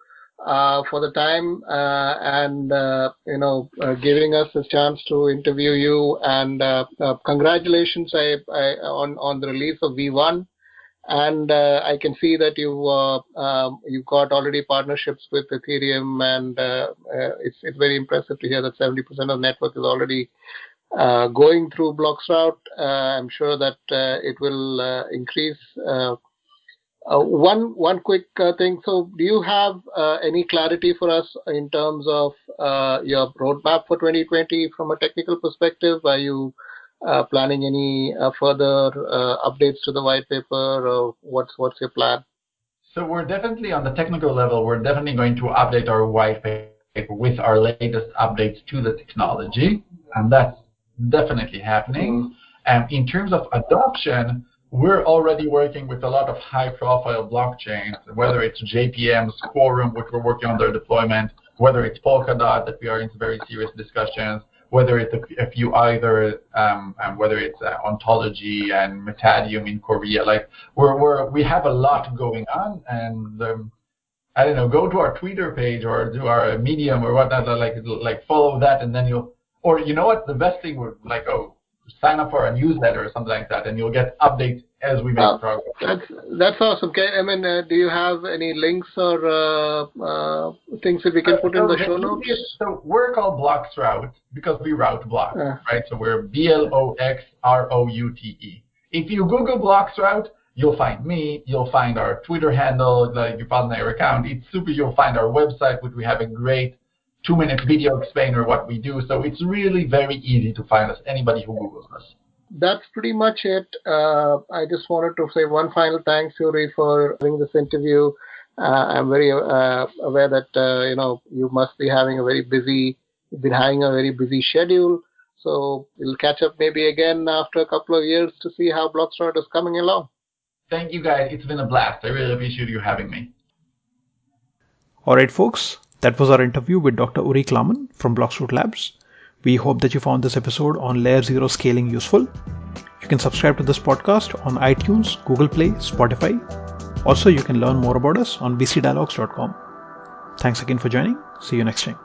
uh, for the time uh, and uh, you know uh, giving us a chance to interview you. And uh, uh, congratulations I, I, on on the release of V1 and uh, I can see that you uh, um, you've got already partnerships with Ethereum, and uh, uh it's it's very impressive to hear that 70% of network is already uh, going through Bloxroute. Uh, I'm sure that it will increase. one one quick thing. So, do you have any clarity for us in terms of your roadmap for 2020 from a technical perspective? Are you planning any uh, further uh, updates to the white paper, or what's what's your plan? So we're definitely on the technical level. We're definitely going to update our white paper with our latest updates to the technology, and that's definitely happening. And in terms of adoption, we're already working with a lot of high-profile blockchains, whether it's JPM's Quorum, which we're working on their deployment, whether it's Polkadot, that we are in very serious discussions, whether it's a few either um, and whether it's uh, ontology and Metadium in Korea. Like we're, we're we have a lot going on, and um, I don't know. Go to our Twitter page or do our Medium or whatnot. Like like follow that, and then you'll. Or you know what? The best thing would like oh sign up for a newsletter or something like that, and you'll get updates as we make uh, progress. That's that's awesome. Okay, I mean, uh, do you have any links or uh, uh things that we can put in the show notes? So we're called Bloxroute because we route blocks, right? So we're B L O X R O U T E. If you Google Bloxroute, you'll find me. You'll find our Twitter handle, like you found our account. It's super. You'll find our website, which we have a great two-minute video explainer what we do. So it's really very easy to find us. Anybody who Googles us that's pretty much it. Uh, I just wanted to say one final thanks, Uri, for doing this interview. Uh, I'm very uh, aware that uh, you know you must be having a very busy, been having a very busy schedule. So we'll catch up maybe again after a couple of years to see how Bloxroute is coming along. Thank you, guys. It's been a blast. I really appreciate you having me. All right, folks. That was our interview with Dr. Uri Klarman from Bloxroute Labs. We hope that you found this episode on Layer 0 scaling useful. You can subscribe to this podcast on iTunes, Google Play, Spotify. Also, you can learn more about us on bcdialogues.com. Thanks again for joining. See you next time.